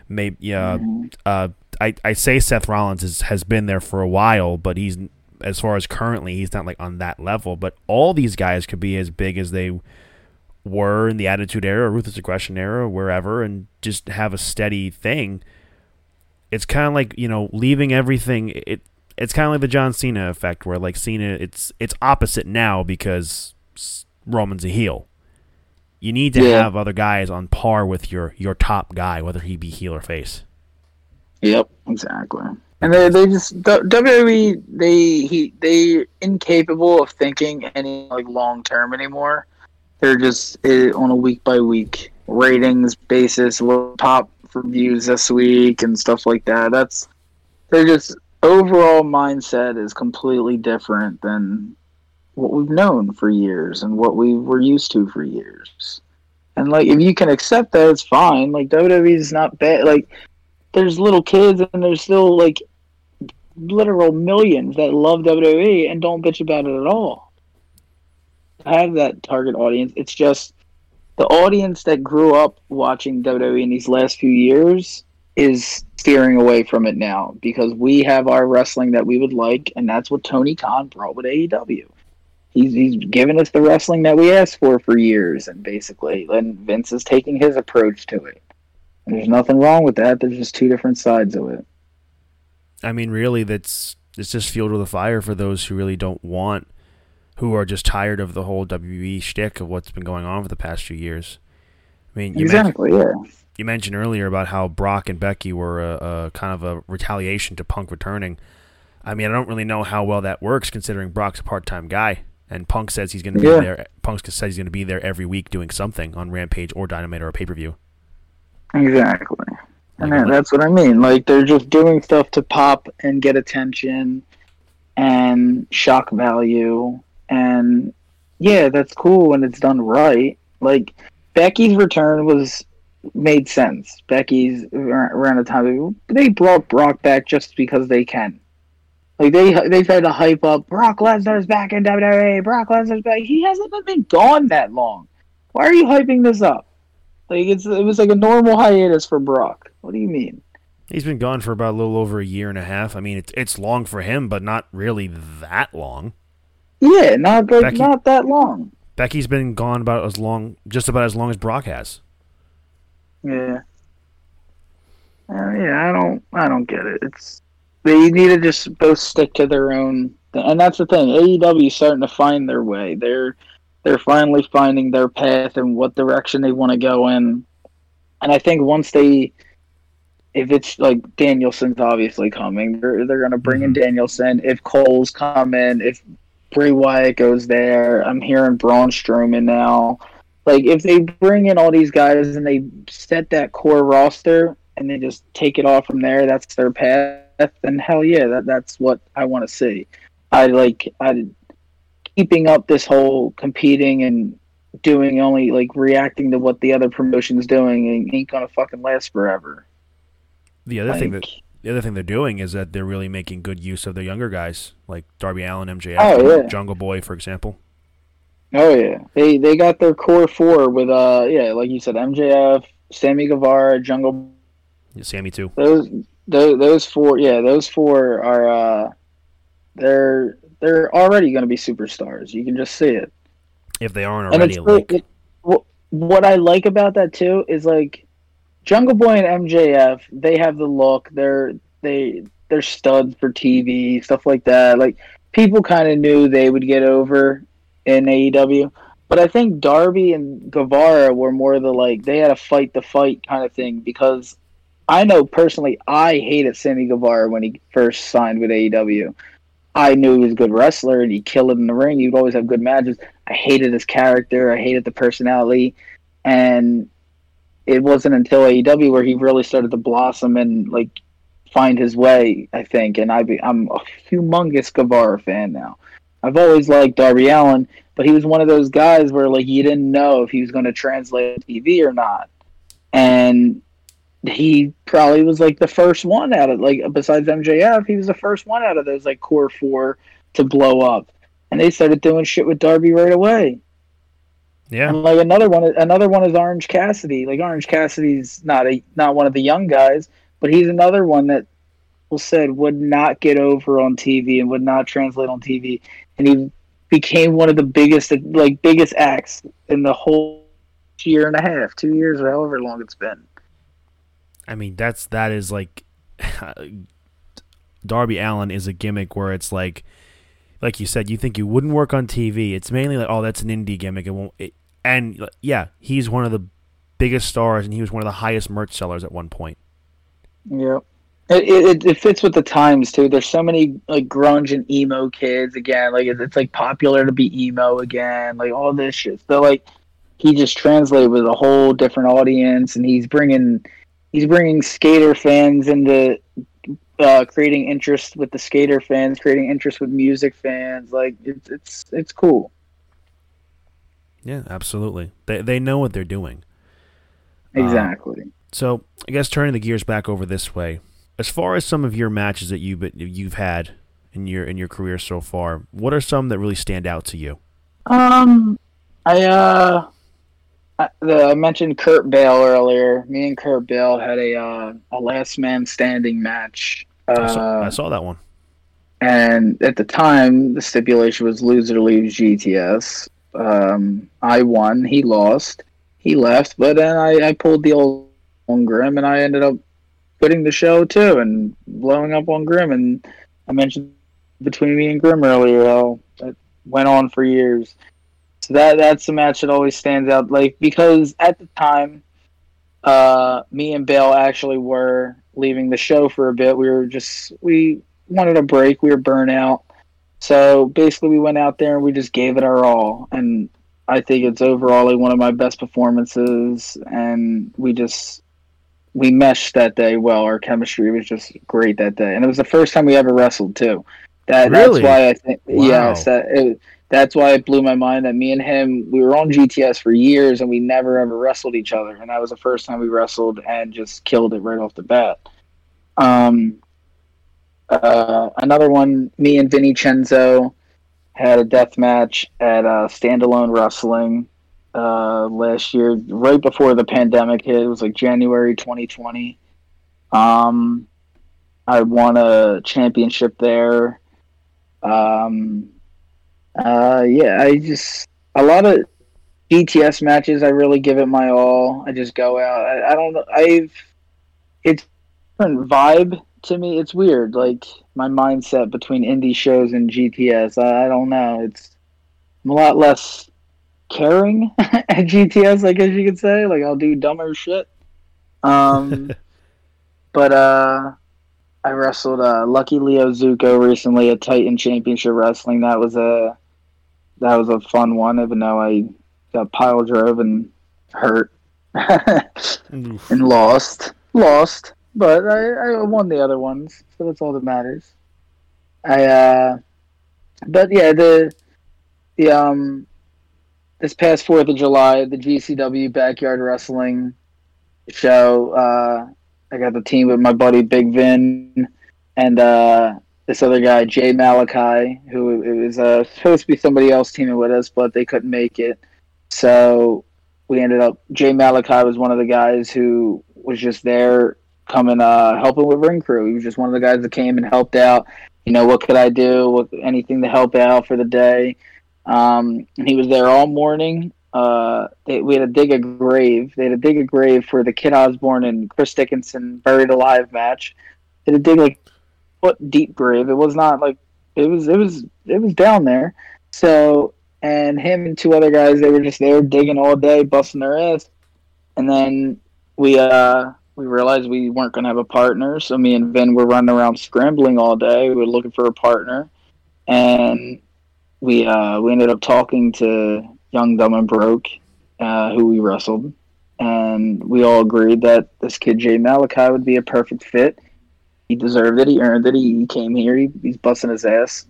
Maybe yeah. Mm-hmm. Uh, I I say Seth Rollins is, has been there for a while, but he's as far as currently he's not like on that level. But all these guys could be as big as they were in the Attitude Era, Ruthless Aggression Era, wherever, and just have a steady thing. It's kind of like you know leaving everything. It it's kind of like the John Cena effect, where like Cena, it's it's opposite now because Roman's a heel. You need to yeah. have other guys on par with your your top guy, whether he be heel or face. Yep, exactly. And they, they just WWE they he they incapable of thinking any like long term anymore. They're just eh, on a week by week ratings basis, little for views this week and stuff like that. That's they're just overall mindset is completely different than what we've known for years and what we were used to for years. And like if you can accept that, it's fine. Like WWE is not bad. Like there's little kids and there's still like literal millions that love WWE and don't bitch about it at all. Have that target audience. It's just the audience that grew up watching WWE in these last few years is steering away from it now because we have our wrestling that we would like, and that's what Tony Khan brought with AEW. He's he's given us the wrestling that we asked for for years, and basically, and Vince is taking his approach to it. And there's nothing wrong with that. There's just two different sides of it. I mean, really, that's it's just fuel to the fire for those who really don't want, who are just tired of the whole WWE shtick of what's been going on for the past few years. I mean, you exactly, mentioned, yeah. You mentioned earlier about how Brock and Becky were a, a kind of a retaliation to Punk returning. I mean, I don't really know how well that works considering Brock's a part-time guy, and Punk says he's going to be Yeah. there. Punk says he's going to be there every week doing something on Rampage or Dynamite or a pay-per-view. Exactly. And Like, that, that's what I mean. Like they're just doing stuff to pop and get attention and shock value. And yeah, that's cool when it's done right. Like Becky's return was made sense. Becky's around the time they brought Brock back just because they can. Like they they tried to hype up Brock Lesnar's back in WWE. Brock Lesnar's back. He hasn't even been gone that long. Why are you hyping this up? Like it's it was like a normal hiatus for Brock. What do you mean? He's been gone for about a little over a year and a half. I mean, it's it's long for him, but not really that long. Yeah, not like Becky- not that long. Becky's been gone about as long, just about as long as Brock has. Yeah. Uh, yeah, I don't I don't get it. It's they need to just both stick to their own and that's the thing. AEW starting to find their way. They're they're finally finding their path and what direction they want to go in. And I think once they if it's like Danielson's obviously coming, they're they're gonna bring in Danielson. If Cole's coming, if Bray Wyatt goes there, I'm hearing Braun Strowman now. Like if they bring in all these guys and they set that core roster and they just take it off from there, that's their path. Then hell yeah, that that's what I want to see. I like I keeping up this whole competing and doing only like reacting to what the other promotion's doing ain't, ain't gonna fucking last forever. The other thing that Like- the other thing they're doing is that they're really making good use of their younger guys, like Darby Allin, MJF, Oh, yeah. Jungle Boy, for example. Oh yeah, they they got their core four with uh yeah like you said MJF, Sammy Guevara, Jungle. Yeah, Sammy too. Those those those four yeah those four are uh they're they're already going to be superstars. You can just see it. If they aren't already. and it's like it, what I like about that too is like Jungle Boy and MJF. They have the look. They're they they're studs for TV stuff like that. Like people kind of knew they would get over in AEW, but I think Darby and Guevara were more the like they had a fight the fight kind of thing because I know personally I hated Sammy Guevara when he first signed with AEW. I knew he was a good wrestler and he killed it in the ring. He would always have good matches. I hated his character. I hated the personality, and it wasn't until AEW where he really started to blossom and like find his way. I think, and I be, I'm a humongous Guevara fan now. I've always liked Darby Allin, but he was one of those guys where like you didn't know if he was going to translate TV or not, and he probably was like the first one out of like besides MJF, he was the first one out of those like core four to blow up, and they started doing shit with Darby right away. Yeah, And like another one, another one is Orange Cassidy. Like Orange Cassidy's not a not one of the young guys, but he's another one that people said would not get over on TV and would not translate on TV, and he became one of the biggest like biggest acts in the whole year and a half, two years, or however long it's been. I mean that's that is like Darby Allin is a gimmick where it's like, like you said, you think you wouldn't work on TV. It's mainly like, oh, that's an indie gimmick. It won't. It, and yeah, he's one of the biggest stars, and he was one of the highest merch sellers at one point. Yeah. It, it, it fits with the times too. There's so many like grunge and emo kids again. Like it's, it's like popular to be emo again. Like all this shit. So like he just translated with a whole different audience, and he's bringing he's bringing skater fans into uh, creating interest with the skater fans, creating interest with music fans. Like it's it's it's cool. Yeah, absolutely. They they know what they're doing. Um, Exactly. So I guess turning the gears back over this way, as far as some of your matches that you've you've had in your in your career so far, what are some that really stand out to you? Um, I uh, I, the, I mentioned Kurt Bale earlier. Me and Kurt Bale had a uh, a last man standing match. Uh, I, saw, I saw that one. And at the time, the stipulation was loser leaves GTS. Um, I won. He lost. He left, but then I, I pulled the old on Grim, and I ended up quitting the show too and blowing up on Grim. And I mentioned between me and Grim earlier how that went on for years. So that that's a match that always stands out, like because at the time, uh, me and Bale actually were leaving the show for a bit. We were just we wanted a break. We were burnt out. So basically, we went out there and we just gave it our all. And I think it's overall one of my best performances. And we just we meshed that day well. Our chemistry was just great that day, and it was the first time we ever wrestled too. That really? that's why I think wow. yes, that it, that's why it blew my mind that me and him we were on GTS for years and we never ever wrestled each other, and that was the first time we wrestled and just killed it right off the bat. Um, uh, another one, me and Vinny Cenzo had a death match at uh, Standalone Wrestling uh, last year, right before the pandemic hit. It was like January 2020. Um, I won a championship there. Um, uh, yeah, I just a lot of GTS matches. I really give it my all. I just go out. I, I don't. I've it's different vibe to me. It's weird. Like my mindset between indie shows and GTS. I, I don't know. It's I'm a lot less caring at GTS, I guess you could say. Like I'll do dumber shit. Um, but uh, I wrestled uh, Lucky Leo Zuko recently at Titan Championship Wrestling. That was a that was a fun one, even though I got pile drove and hurt and lost. Lost, but I, I won the other ones, so that's all that matters. I uh, but yeah, the the um this past Fourth of July, the GCW Backyard Wrestling show. Uh, I got the team with my buddy Big Vin and uh, this other guy Jay Malachi, who it was uh, supposed to be somebody else teaming with us, but they couldn't make it. So we ended up. Jay Malachi was one of the guys who was just there, coming uh, helping with ring crew. He was just one of the guys that came and helped out. You know, what could I do? What, anything to help out for the day. Um, and he was there all morning. Uh, they, we had to dig a grave. They had to dig a grave for the Kit Osbourne and Chris Dickinson buried alive match. They had to dig like foot deep grave. It was not like it was. It was. It was down there. So and him and two other guys, they were just there digging all day, busting their ass. And then we uh we realized we weren't gonna have a partner, so me and Vin were running around scrambling all day. We were looking for a partner, and we uh, we ended up talking to Young Dumb and Broke, uh, who we wrestled, and we all agreed that this kid Jay Malachi would be a perfect fit. He deserved it. He earned it. He, came here. He, he's busting his ass.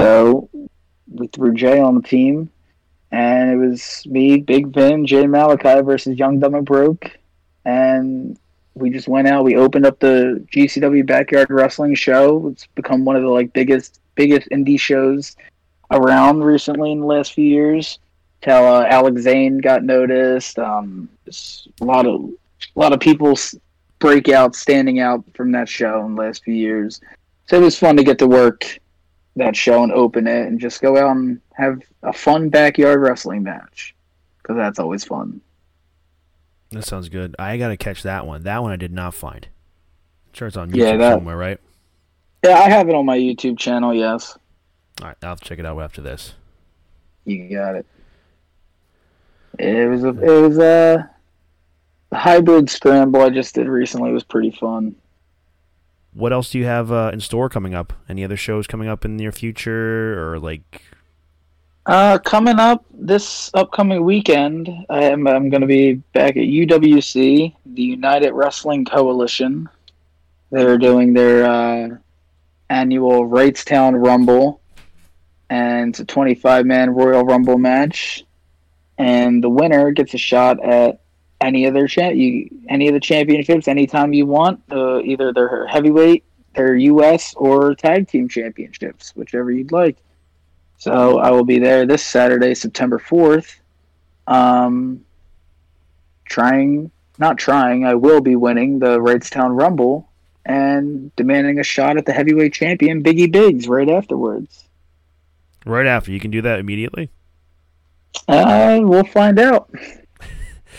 So we threw Jay on the team, and it was me, Big Vin, Jay Malachi versus Young Dumb and Broke, and we just went out. We opened up the GCW Backyard Wrestling show. It's become one of the like biggest biggest indie shows around recently in the last few years. Till uh, Alex Zane got noticed. Um, a lot of a lot of people break out, standing out from that show in the last few years. So it was fun to get to work that show and open it and just go out and have a fun backyard wrestling match because that's always fun. That sounds good. I gotta catch that one. That one I did not find. I'm sure it's on YouTube yeah, that, somewhere, right? Yeah, I have it on my YouTube channel. Yes. All right, I'll check it out after this. You got it. It was a it was a hybrid scramble I just did recently. It was pretty fun. What else do you have uh, in store coming up? Any other shows coming up in the near future, or like? Uh, coming up this upcoming weekend, I am I'm going to be back at UWC, the United Wrestling Coalition. They're doing their uh, annual Wrightstown Rumble and it's a 25 man Royal Rumble match. And the winner gets a shot at any of their cha- you, any of the championships anytime you want, uh, either their heavyweight, their U.S. or tag team championships, whichever you'd like. So I will be there this Saturday, September fourth. Um, trying, not trying, I will be winning the Wrightstown Rumble and demanding a shot at the heavyweight champion Biggie Biggs right afterwards. Right after you can do that immediately. Uh, we'll find out.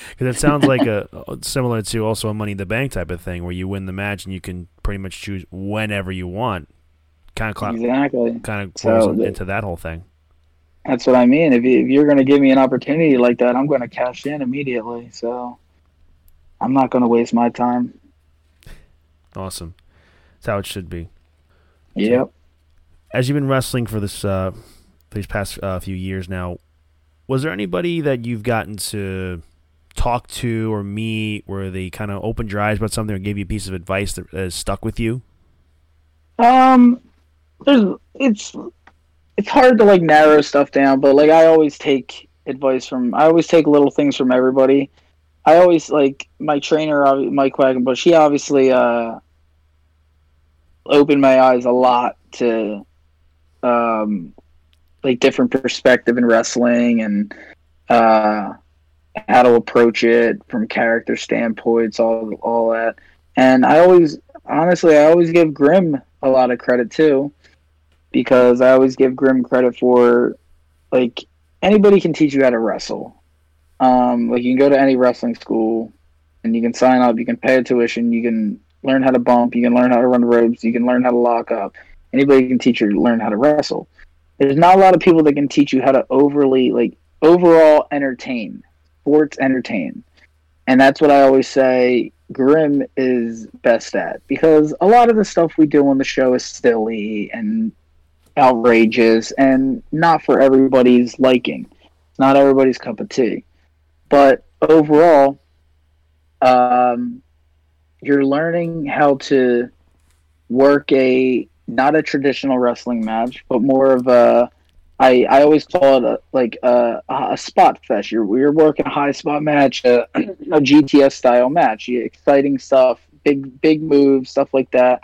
Because it sounds like a similar to also a Money in the Bank type of thing, where you win the match and you can pretty much choose whenever you want. Kind of cl- exactly. Kind of So into that whole thing. That's what I mean. If, you, if you're going to give me an opportunity like that, I'm going to cash in immediately. So I'm not going to waste my time. Awesome. That's how it should be. Yep. As you've been wrestling for this uh, these past uh, few years now, was there anybody that you've gotten to talk to or meet where they kind of opened your eyes about something or gave you a piece of advice that has stuck with you? Um, there's it's it's hard to like narrow stuff down, but like I always take advice from I always take little things from everybody. I always like my trainer, Mike Quackenbush. He obviously uh opened my eyes a lot to um like different perspective in wrestling and uh how to approach it from character standpoints, all all that. And I always honestly I always give Grim a lot of credit too. Because I always give Grim credit for like anybody can teach you how to wrestle. Um, like you can go to any wrestling school and you can sign up, you can pay a tuition, you can learn how to bump, you can learn how to run ropes, you can learn how to lock up. Anybody can teach you to learn how to wrestle. There's not a lot of people that can teach you how to overly like overall entertain, sports entertain. And that's what I always say Grim is best at because a lot of the stuff we do on the show is silly and outrageous and not for everybody's liking. Not everybody's cup of tea. But overall, um, you're learning how to work a not a traditional wrestling match, but more of a I, I always call it a, like a, a spot fest. You're you're working a high spot match, a, a GTS style match. Exciting stuff, big big moves, stuff like that.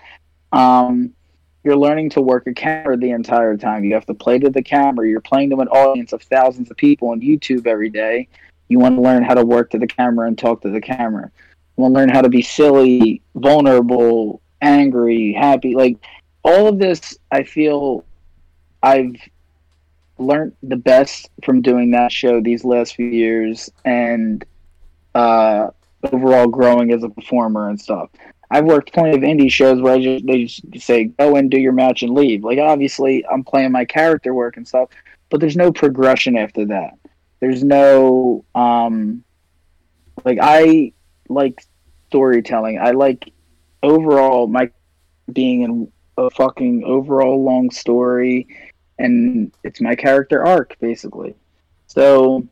Um, you're learning to work a camera the entire time. You have to play to the camera. You're playing to an audience of thousands of people on YouTube every day. You want to learn how to work to the camera and talk to the camera. You want to learn how to be silly, vulnerable, angry, happy. Like all of this, I feel I've learned the best from doing that show these last few years and uh, overall growing as a performer and stuff. I've worked plenty of indie shows where I just they just say go and do your match and leave. Like obviously I'm playing my character work and stuff, but there's no progression after that. There's no um like I like storytelling. I like overall my being in a fucking overall long story and it's my character arc basically. So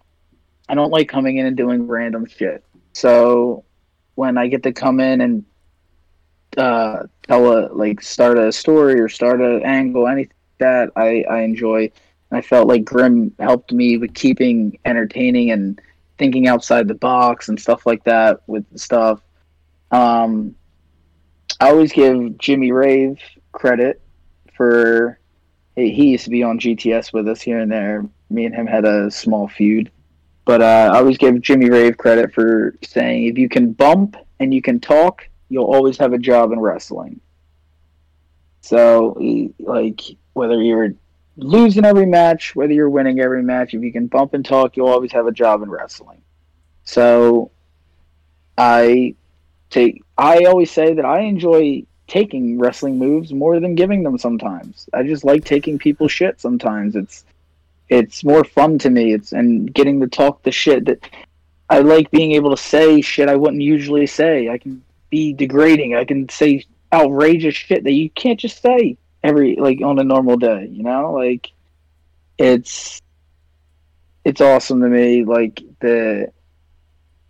I don't like coming in and doing random shit. So when I get to come in and uh, tell a like start a story or start an angle, anything like that I I enjoy. I felt like Grim helped me with keeping entertaining and thinking outside the box and stuff like that with stuff. Um, I always give Jimmy Rave credit for he, he used to be on GTS with us here and there. Me and him had a small feud, but uh, I always give Jimmy Rave credit for saying if you can bump and you can talk, you'll always have a job in wrestling. So, like, whether you're losing every match, whether you're winning every match, if you can bump and talk, you'll always have a job in wrestling. So, I take. I always say that I enjoy taking wrestling moves more than giving them. Sometimes I just like taking people's shit. Sometimes it's it's more fun to me. It's and getting to talk the shit that I like being able to say shit I wouldn't usually say. I can be degrading. I can say outrageous shit that you can't just say every like on a normal day, you know? Like it's it's awesome to me like the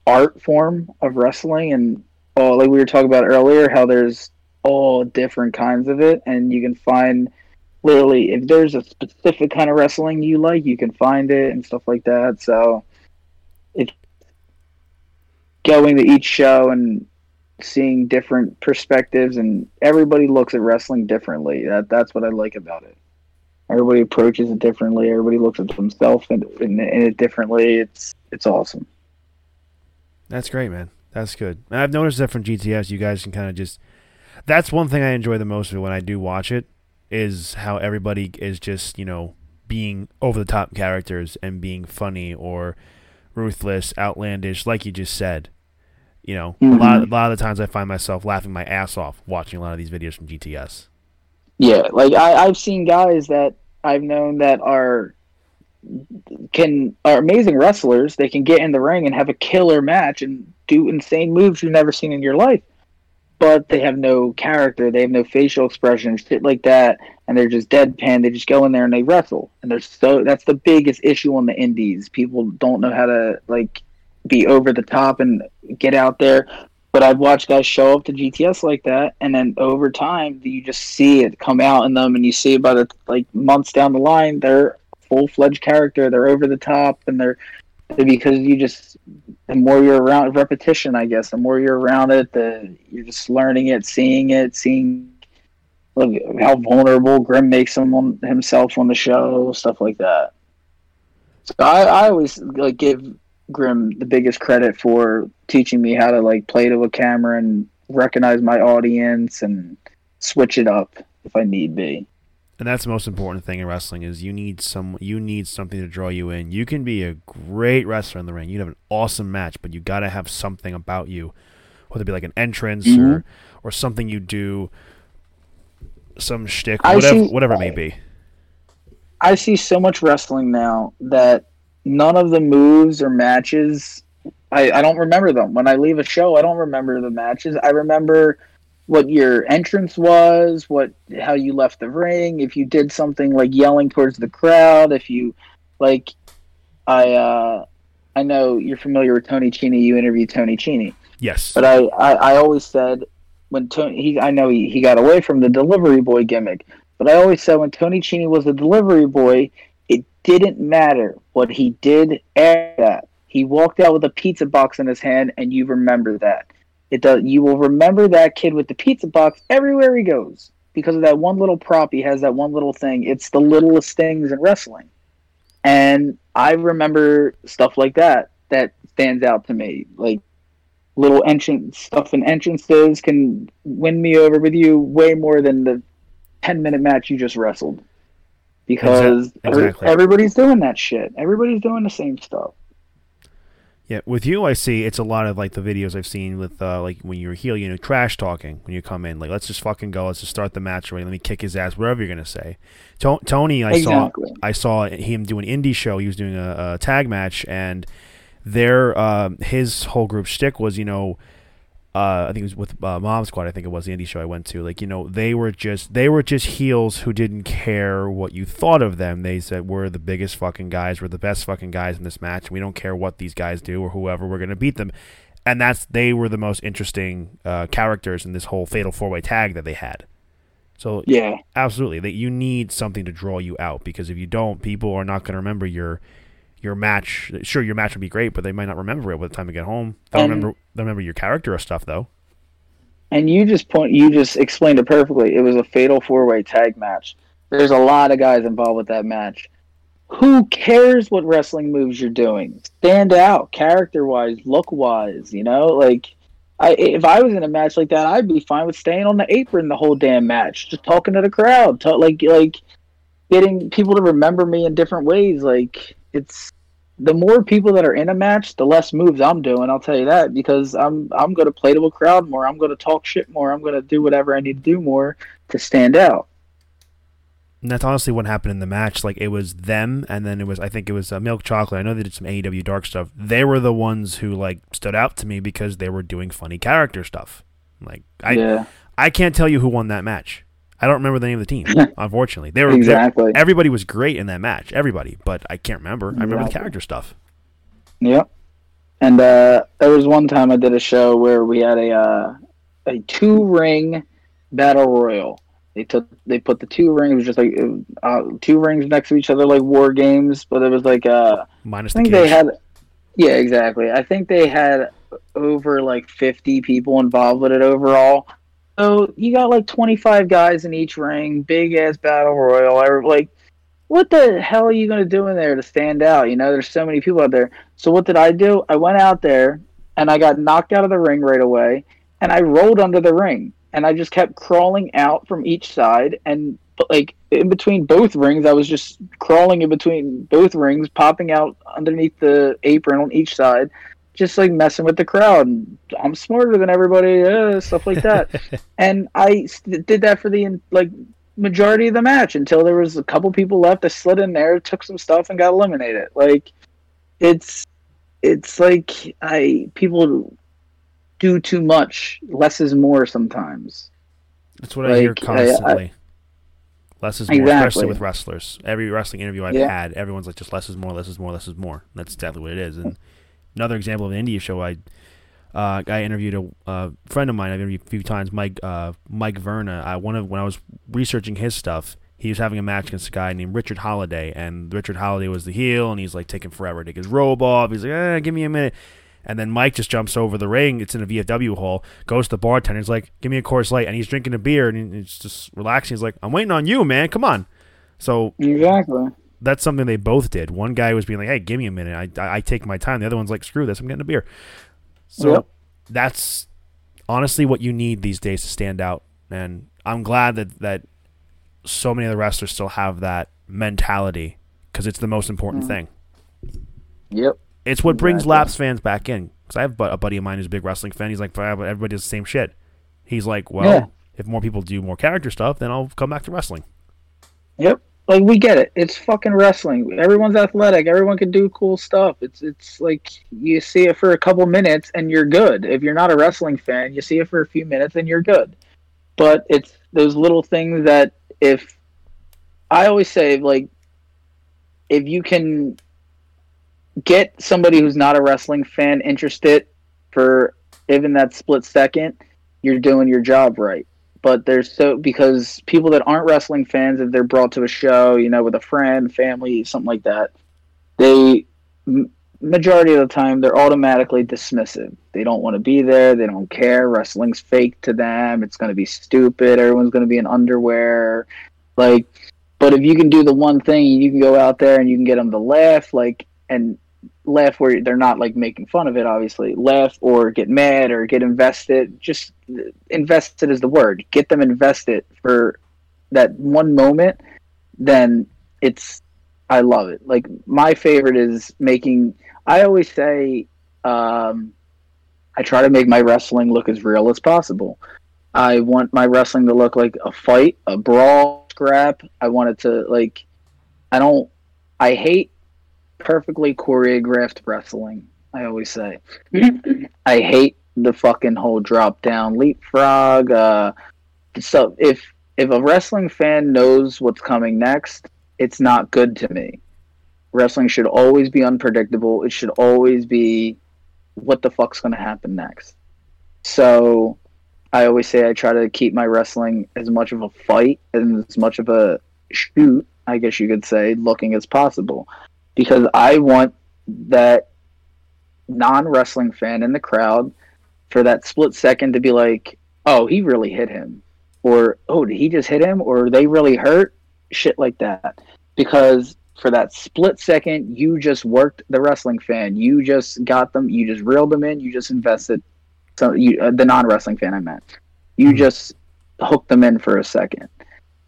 art form of wrestling and oh like we were talking about earlier how there's all different kinds of it and you can find literally if there's a specific kind of wrestling you like you can find it and stuff like that so it going to each show and seeing different perspectives and everybody looks at wrestling differently. That that's what I like about it. Everybody approaches it differently. Everybody looks at themselves in, in, it differently. It's it's awesome. That's great, man. That's good. And I've noticed that from GTS, you guys can kind of just. That's one thing I enjoy the most when I do watch it, is how everybody is just you know being over the top characters and being funny or ruthless, outlandish, like you just said. You know, Mhm. a lot a lot of the times I find myself laughing my ass off watching a lot of these videos from GTS. Yeah, like I, I've seen guys that I've known that are can are amazing wrestlers. They can get in the ring and have a killer match and do insane moves you've never seen in your life. But they have no character. They have no facial expression, shit like that, and they're just deadpan. They just go in there and they wrestle, and they're so. That's the biggest issue on the indies. People don't know how to like be over the top and get out there. But I've watched guys show up to GTS like that, and then over time, you just see it come out in them, and you see by the like months down the line, they're full fledged character. They're over the top, and they're because you just the more you're around repetition, I guess, the more you're around it, the you're just learning it, seeing it, seeing look how vulnerable Grim makes him on, himself on the show, stuff like that. So I, I always like give Grim the biggest credit for teaching me how to like play to a camera and recognize my audience and switch it up if I need be. And that's the most important thing in wrestling is you need some you need something to draw you in. You can be a great wrestler in the ring. You have an awesome match, but you got to have something about you, whether it be like an entrance Mhm. or or something you do, some shtick, whatever see- whatever it may be. I see so much wrestling now that none of the moves or matches I, I don't remember them. When I leave a show, I don't remember the matches. I remember what your entrance was, what how you left the ring, if you did something like yelling towards the crowd, if you like I uh I know you're familiar with Tony Cheney, you interviewed Tony Cheney. Yes. But I, I, I always said when Tony, he, I know he, he got away from the delivery boy gimmick, but I always said when Tony Cheney was a delivery boy, didn't matter what he did after that. He walked out with a pizza box in his hand, and you remember that. It does. You will remember that kid with the pizza box everywhere he goes because of that one little prop. He has that one little thing. It's the littlest things in wrestling, and I remember stuff like that that stands out to me. Like little entrance stuff and entrances can win me over with you way more than the 10 minute match you just wrestled because Exa- exactly. everybody's doing that shit everybody's doing the same stuff Yeah, with you, I see it's a lot of like the videos I've seen with uh, like when you're heel, you know, trash talking when you come in. Like, let's just fucking go. Let's just start the match already. Let me kick his ass. Whatever you're gonna say. To- Tony, I Exactly. saw, I saw him do an indie show. He was doing a, a tag match, and their um, his whole group shtick was, you know, uh, I think it was with uh, Mom Squad. I think it was the indie show I went to. Like, you know, they were just they were just heels who didn't care what you thought of them. They said we're the biggest fucking guys. We're the best fucking guys in this match. We don't care what these guys do or whoever. We're gonna beat them. And that's they were the most interesting uh, characters in this whole fatal four way tag that they had. So yeah absolutely, that you need something to draw you out because if you don't, people are not going to remember your your match. Sure, your match would be great, but they might not remember it by the time they get home. They'll And- remember they'll remember your character or stuff though. and you just point you just explained it perfectly it was a fatal four way tag match there's a lot of guys involved with that match who cares what wrestling moves you're doing stand out character wise look wise you know like I, if I was in a match like that, I'd be fine with staying on the apron the whole damn match, just talking to the crowd, talk, like like getting people to remember me in different ways. Like it's the more people that are in a match, the less moves I'm doing. I'll tell you that because I'm I'm going to play to a crowd more. I'm going to talk shit more. I'm going to do whatever I need to do more to stand out. And that's honestly what happened in the match. Like it was them, and then it was I think it was uh, Milk Chocolate. I know they did some AEW Dark stuff. They were the ones who like stood out to me because they were doing funny character stuff. Like I yeah, I can't tell you who won that match. I don't remember the name of the team. unfortunately, they were they- exactly. everybody was great in that match. Everybody, but I can't remember. I remember the character stuff. Yep. And uh, there was one time I did a show where we had a uh, a two ring battle royal. They took they put the two rings just like uh, two rings next to each other like war games, but it was like uh, Minus I think cage. they had yeah exactly. I think they had over like 50 people involved with it overall. So you got like 25 guys in each ring, big ass battle royal. I, Like, what the hell are you going to do in there to stand out? You know, there's so many people out there. So what did I do? I went out there and I got knocked out of the ring right away and I rolled under the ring and I just kept crawling out from each side and like in between both rings, I was just crawling in between both rings, popping out underneath the apron on each side, just like messing with the crowd. I'm smarter than everybody, uh, stuff like that. and I did that for the like majority of the match until there was a couple people left. I slid in there, took some stuff, and got eliminated. Like it's it's like I people do too much. Less is more sometimes. That's what like, I hear constantly. I, I, less is more, exactly. especially with wrestlers. Every wrestling interview I've yeah. had, everyone's like, just less is more, less is more, less is more. That's exactly what it is. And another example of an indie show, I uh, I interviewed a friend of mine. I've interviewed a few times, Mike uh, Mike Verna. I one of when I was researching his stuff, he was having a match against a guy named Richard Holliday, and Richard Holliday was the heel, and he's like taking forever to take his robe off. He's like, eh, "Give me a minute." And then Mike just jumps over the ring. It's in a VFW hall. Goes to the bartender. He's like, "Give me a Coors Light," and he's drinking a beer and he's just relaxing. He's like, "I'm waiting on you, man. Come on." So exactly, that's something they both did. One guy was being like, "Hey, give me a minute. I I, take my time." The other one's like, "Screw this. I'm getting a beer." So yep. that's honestly what you need these days to stand out. And I'm glad that that so many of the wrestlers still have that mentality because it's the most important mm. thing. Yep. It's what brings exactly. Laps fans back in. Because I have a buddy of mine who's a big wrestling fan. He's like, but everybody does the same shit. He's like, well, yeah. if more people do more character stuff, then I'll come back to wrestling. Yep. Like we get it. It's fucking wrestling. Everyone's athletic. Everyone can do cool stuff. It's it's like you see it for a couple minutes and you're good. If you're not a wrestling fan, you see it for a few minutes and you're good. But it's those little things that if I always say like if you can get somebody who's not a wrestling fan interested for even that split second, you're doing your job right. But there's so because people that aren't wrestling fans, if they're brought to a show, you know, with a friend, family, something like that, they majority of the time they're automatically dismissive. They don't want to be there. They don't care. Wrestling's fake to them. It's going to be stupid. Everyone's going to be in underwear. Like, but if you can do the one thing, you can go out there and you can get them to laugh. Like, and laugh where they're not like making fun of it obviously. Laugh or get mad or get invested. Just invested is the word. Get them invested for that one moment then it's i love it. Like my favorite is making i always say um i try to make my wrestling look as real as possible. I want my wrestling to look like a fight a brawl scrap. I want it to like i don't i hate perfectly choreographed wrestling. I always say. I hate the fucking whole drop down leapfrog. Uh, so if if a wrestling fan knows what's coming next, it's not good to me. Wrestling should always be unpredictable. It should always be what the fuck's going to happen next. So I always say I try to keep my wrestling as much of a fight and as much of a shoot, I guess you could say, looking as possible because I want that non wrestling fan in the crowd for that split second to be like, oh, he really hit him. Or, oh, did he just hit him? Or they really hurt? Shit like that. Because for that split second, you just worked the wrestling fan. You just got them. You just reeled them in. You just invested. So you, uh, the non wrestling fan, I meant. You mm-hmm. just hooked them in for a second.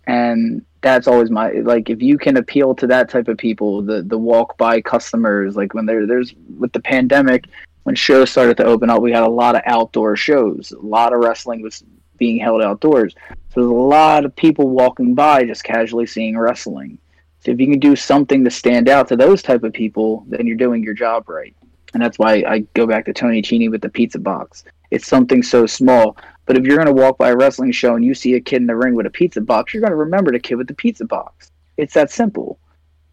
And that's always my like if you can appeal to that type of people the the walk by customers like when there there's with the pandemic when shows started to open up we had a lot of outdoor shows a lot of wrestling was being held outdoors. So there's a lot of people walking by just casually seeing wrestling. So if you can do something to stand out to those type of people then you're doing your job right. And that's why i go back to tony Chini with the pizza box. It's something so small but if you're going to walk by a wrestling show and you see a kid in the ring with a pizza box, you're going to remember the kid with the pizza box. It's that simple.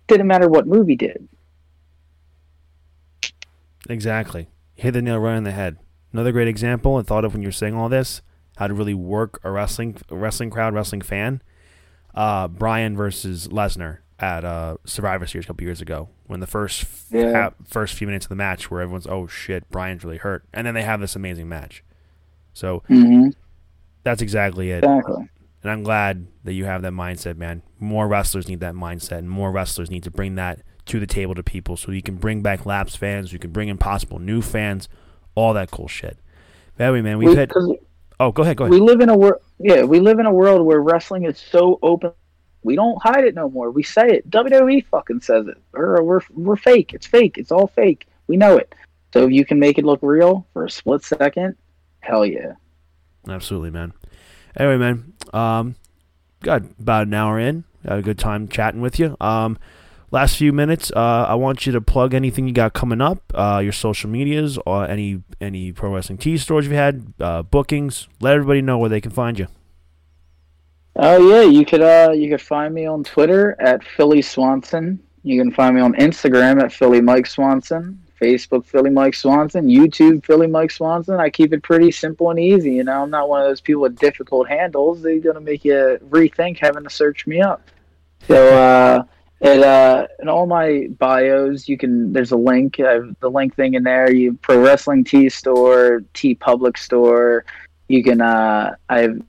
Didn't matter what movie did. Exactly. hit the nail right on the head. Another great example I thought of when you're saying all this, how to really work a wrestling a wrestling crowd, wrestling fan. Uh, Bryan versus Lesnar at uh, Survivor Series a couple years ago when the first Yeah. first few minutes of the match where everyone's oh shit Bryan's really hurt and then they have this amazing match. So hmm that's exactly it. Exactly. And I'm glad that you have that mindset, man. More wrestlers need that mindset, and more wrestlers need to bring that to the table to people so you can bring back lapsed fans, you can bring in possible new fans, all that cool shit. But anyway, man, we've We, had. Oh, go ahead, go ahead. we live in a world. Yeah, we live in a world where wrestling is so open. We don't hide it no more. We say it. WWE fucking says it. Or we're we're fake. It's fake. It's all fake. We know it. So if you can make it look real for a split second, hell yeah. Absolutely, man. Anyway, man, um, got about an hour in. Had a good time chatting with you. Um, last few minutes, uh, I want you to plug anything you got coming up, uh, your social medias, or any any Pro Wrestling Tees stores you've had, uh, bookings. Let everybody know where they can find you. Oh yeah, you could uh you could find me on Twitter at Philly Swanson. You can find me on Instagram at Philly Mike Swanson, Facebook Philly Mike Swanson, YouTube Philly Mike Swanson. I keep it pretty simple and easy. You know, I'm not one of those people with difficult handles. They're gonna make you rethink having to search me up. So uh, it uh, in all my bios, you can there's a link. The link thing in there. You pro wrestling T store, TeePublic store. You can uh, I've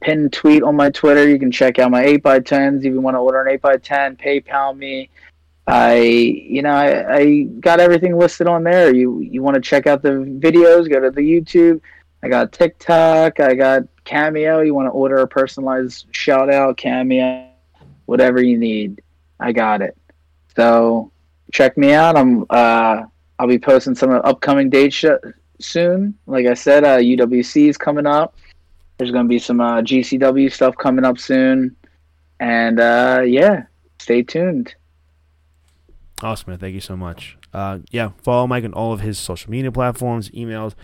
pinned tweet on my Twitter. You can check out my 8x10s. If you want to order an 8x10, PayPal me. I, you know, I, I got everything listed on there. You, you want to check out the videos, go to the YouTube. I got TikTok. I got Cameo. You want to order a personalized shout out, Cameo, whatever you need. I got it. So check me out. I'm, uh, I'll be posting some upcoming dates sh- soon. Like I said, uh, UWC is coming up. There's going to be some uh, GCW stuff coming up soon. And uh, yeah, stay tuned. Awesome, man. Thank you so much. Uh, yeah, follow Mike on all of his social media platforms, emails,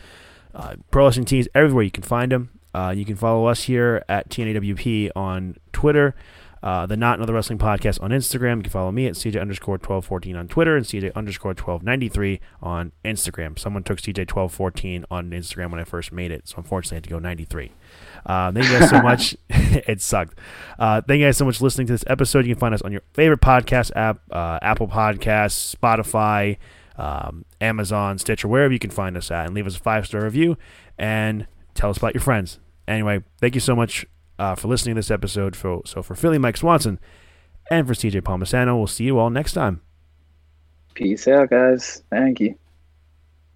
uh, Pro Wrestling Tees, everywhere you can find him. Uh, you can follow us here at TNAWP on Twitter, uh, the Not Another Wrestling Podcast on Instagram. You can follow me at CJ underscore 1214 on Twitter and CJ underscore 1293 on Instagram. Someone took CJ 1214 on Instagram when I first made it, so unfortunately I had to go 93. Uh, thank you guys so much. it sucked. Uh, thank you guys so much for listening to this episode. You can find us on your favorite podcast app, uh, Apple Podcasts, Spotify, um, Amazon, Stitcher, wherever you can find us at, and leave us a five star review and tell us about your friends. Anyway, thank you so much uh, for listening to this episode. For, so for Philly Mike Swanson and for CJ Palmisano, we'll see you all next time. Peace out, guys. Thank you.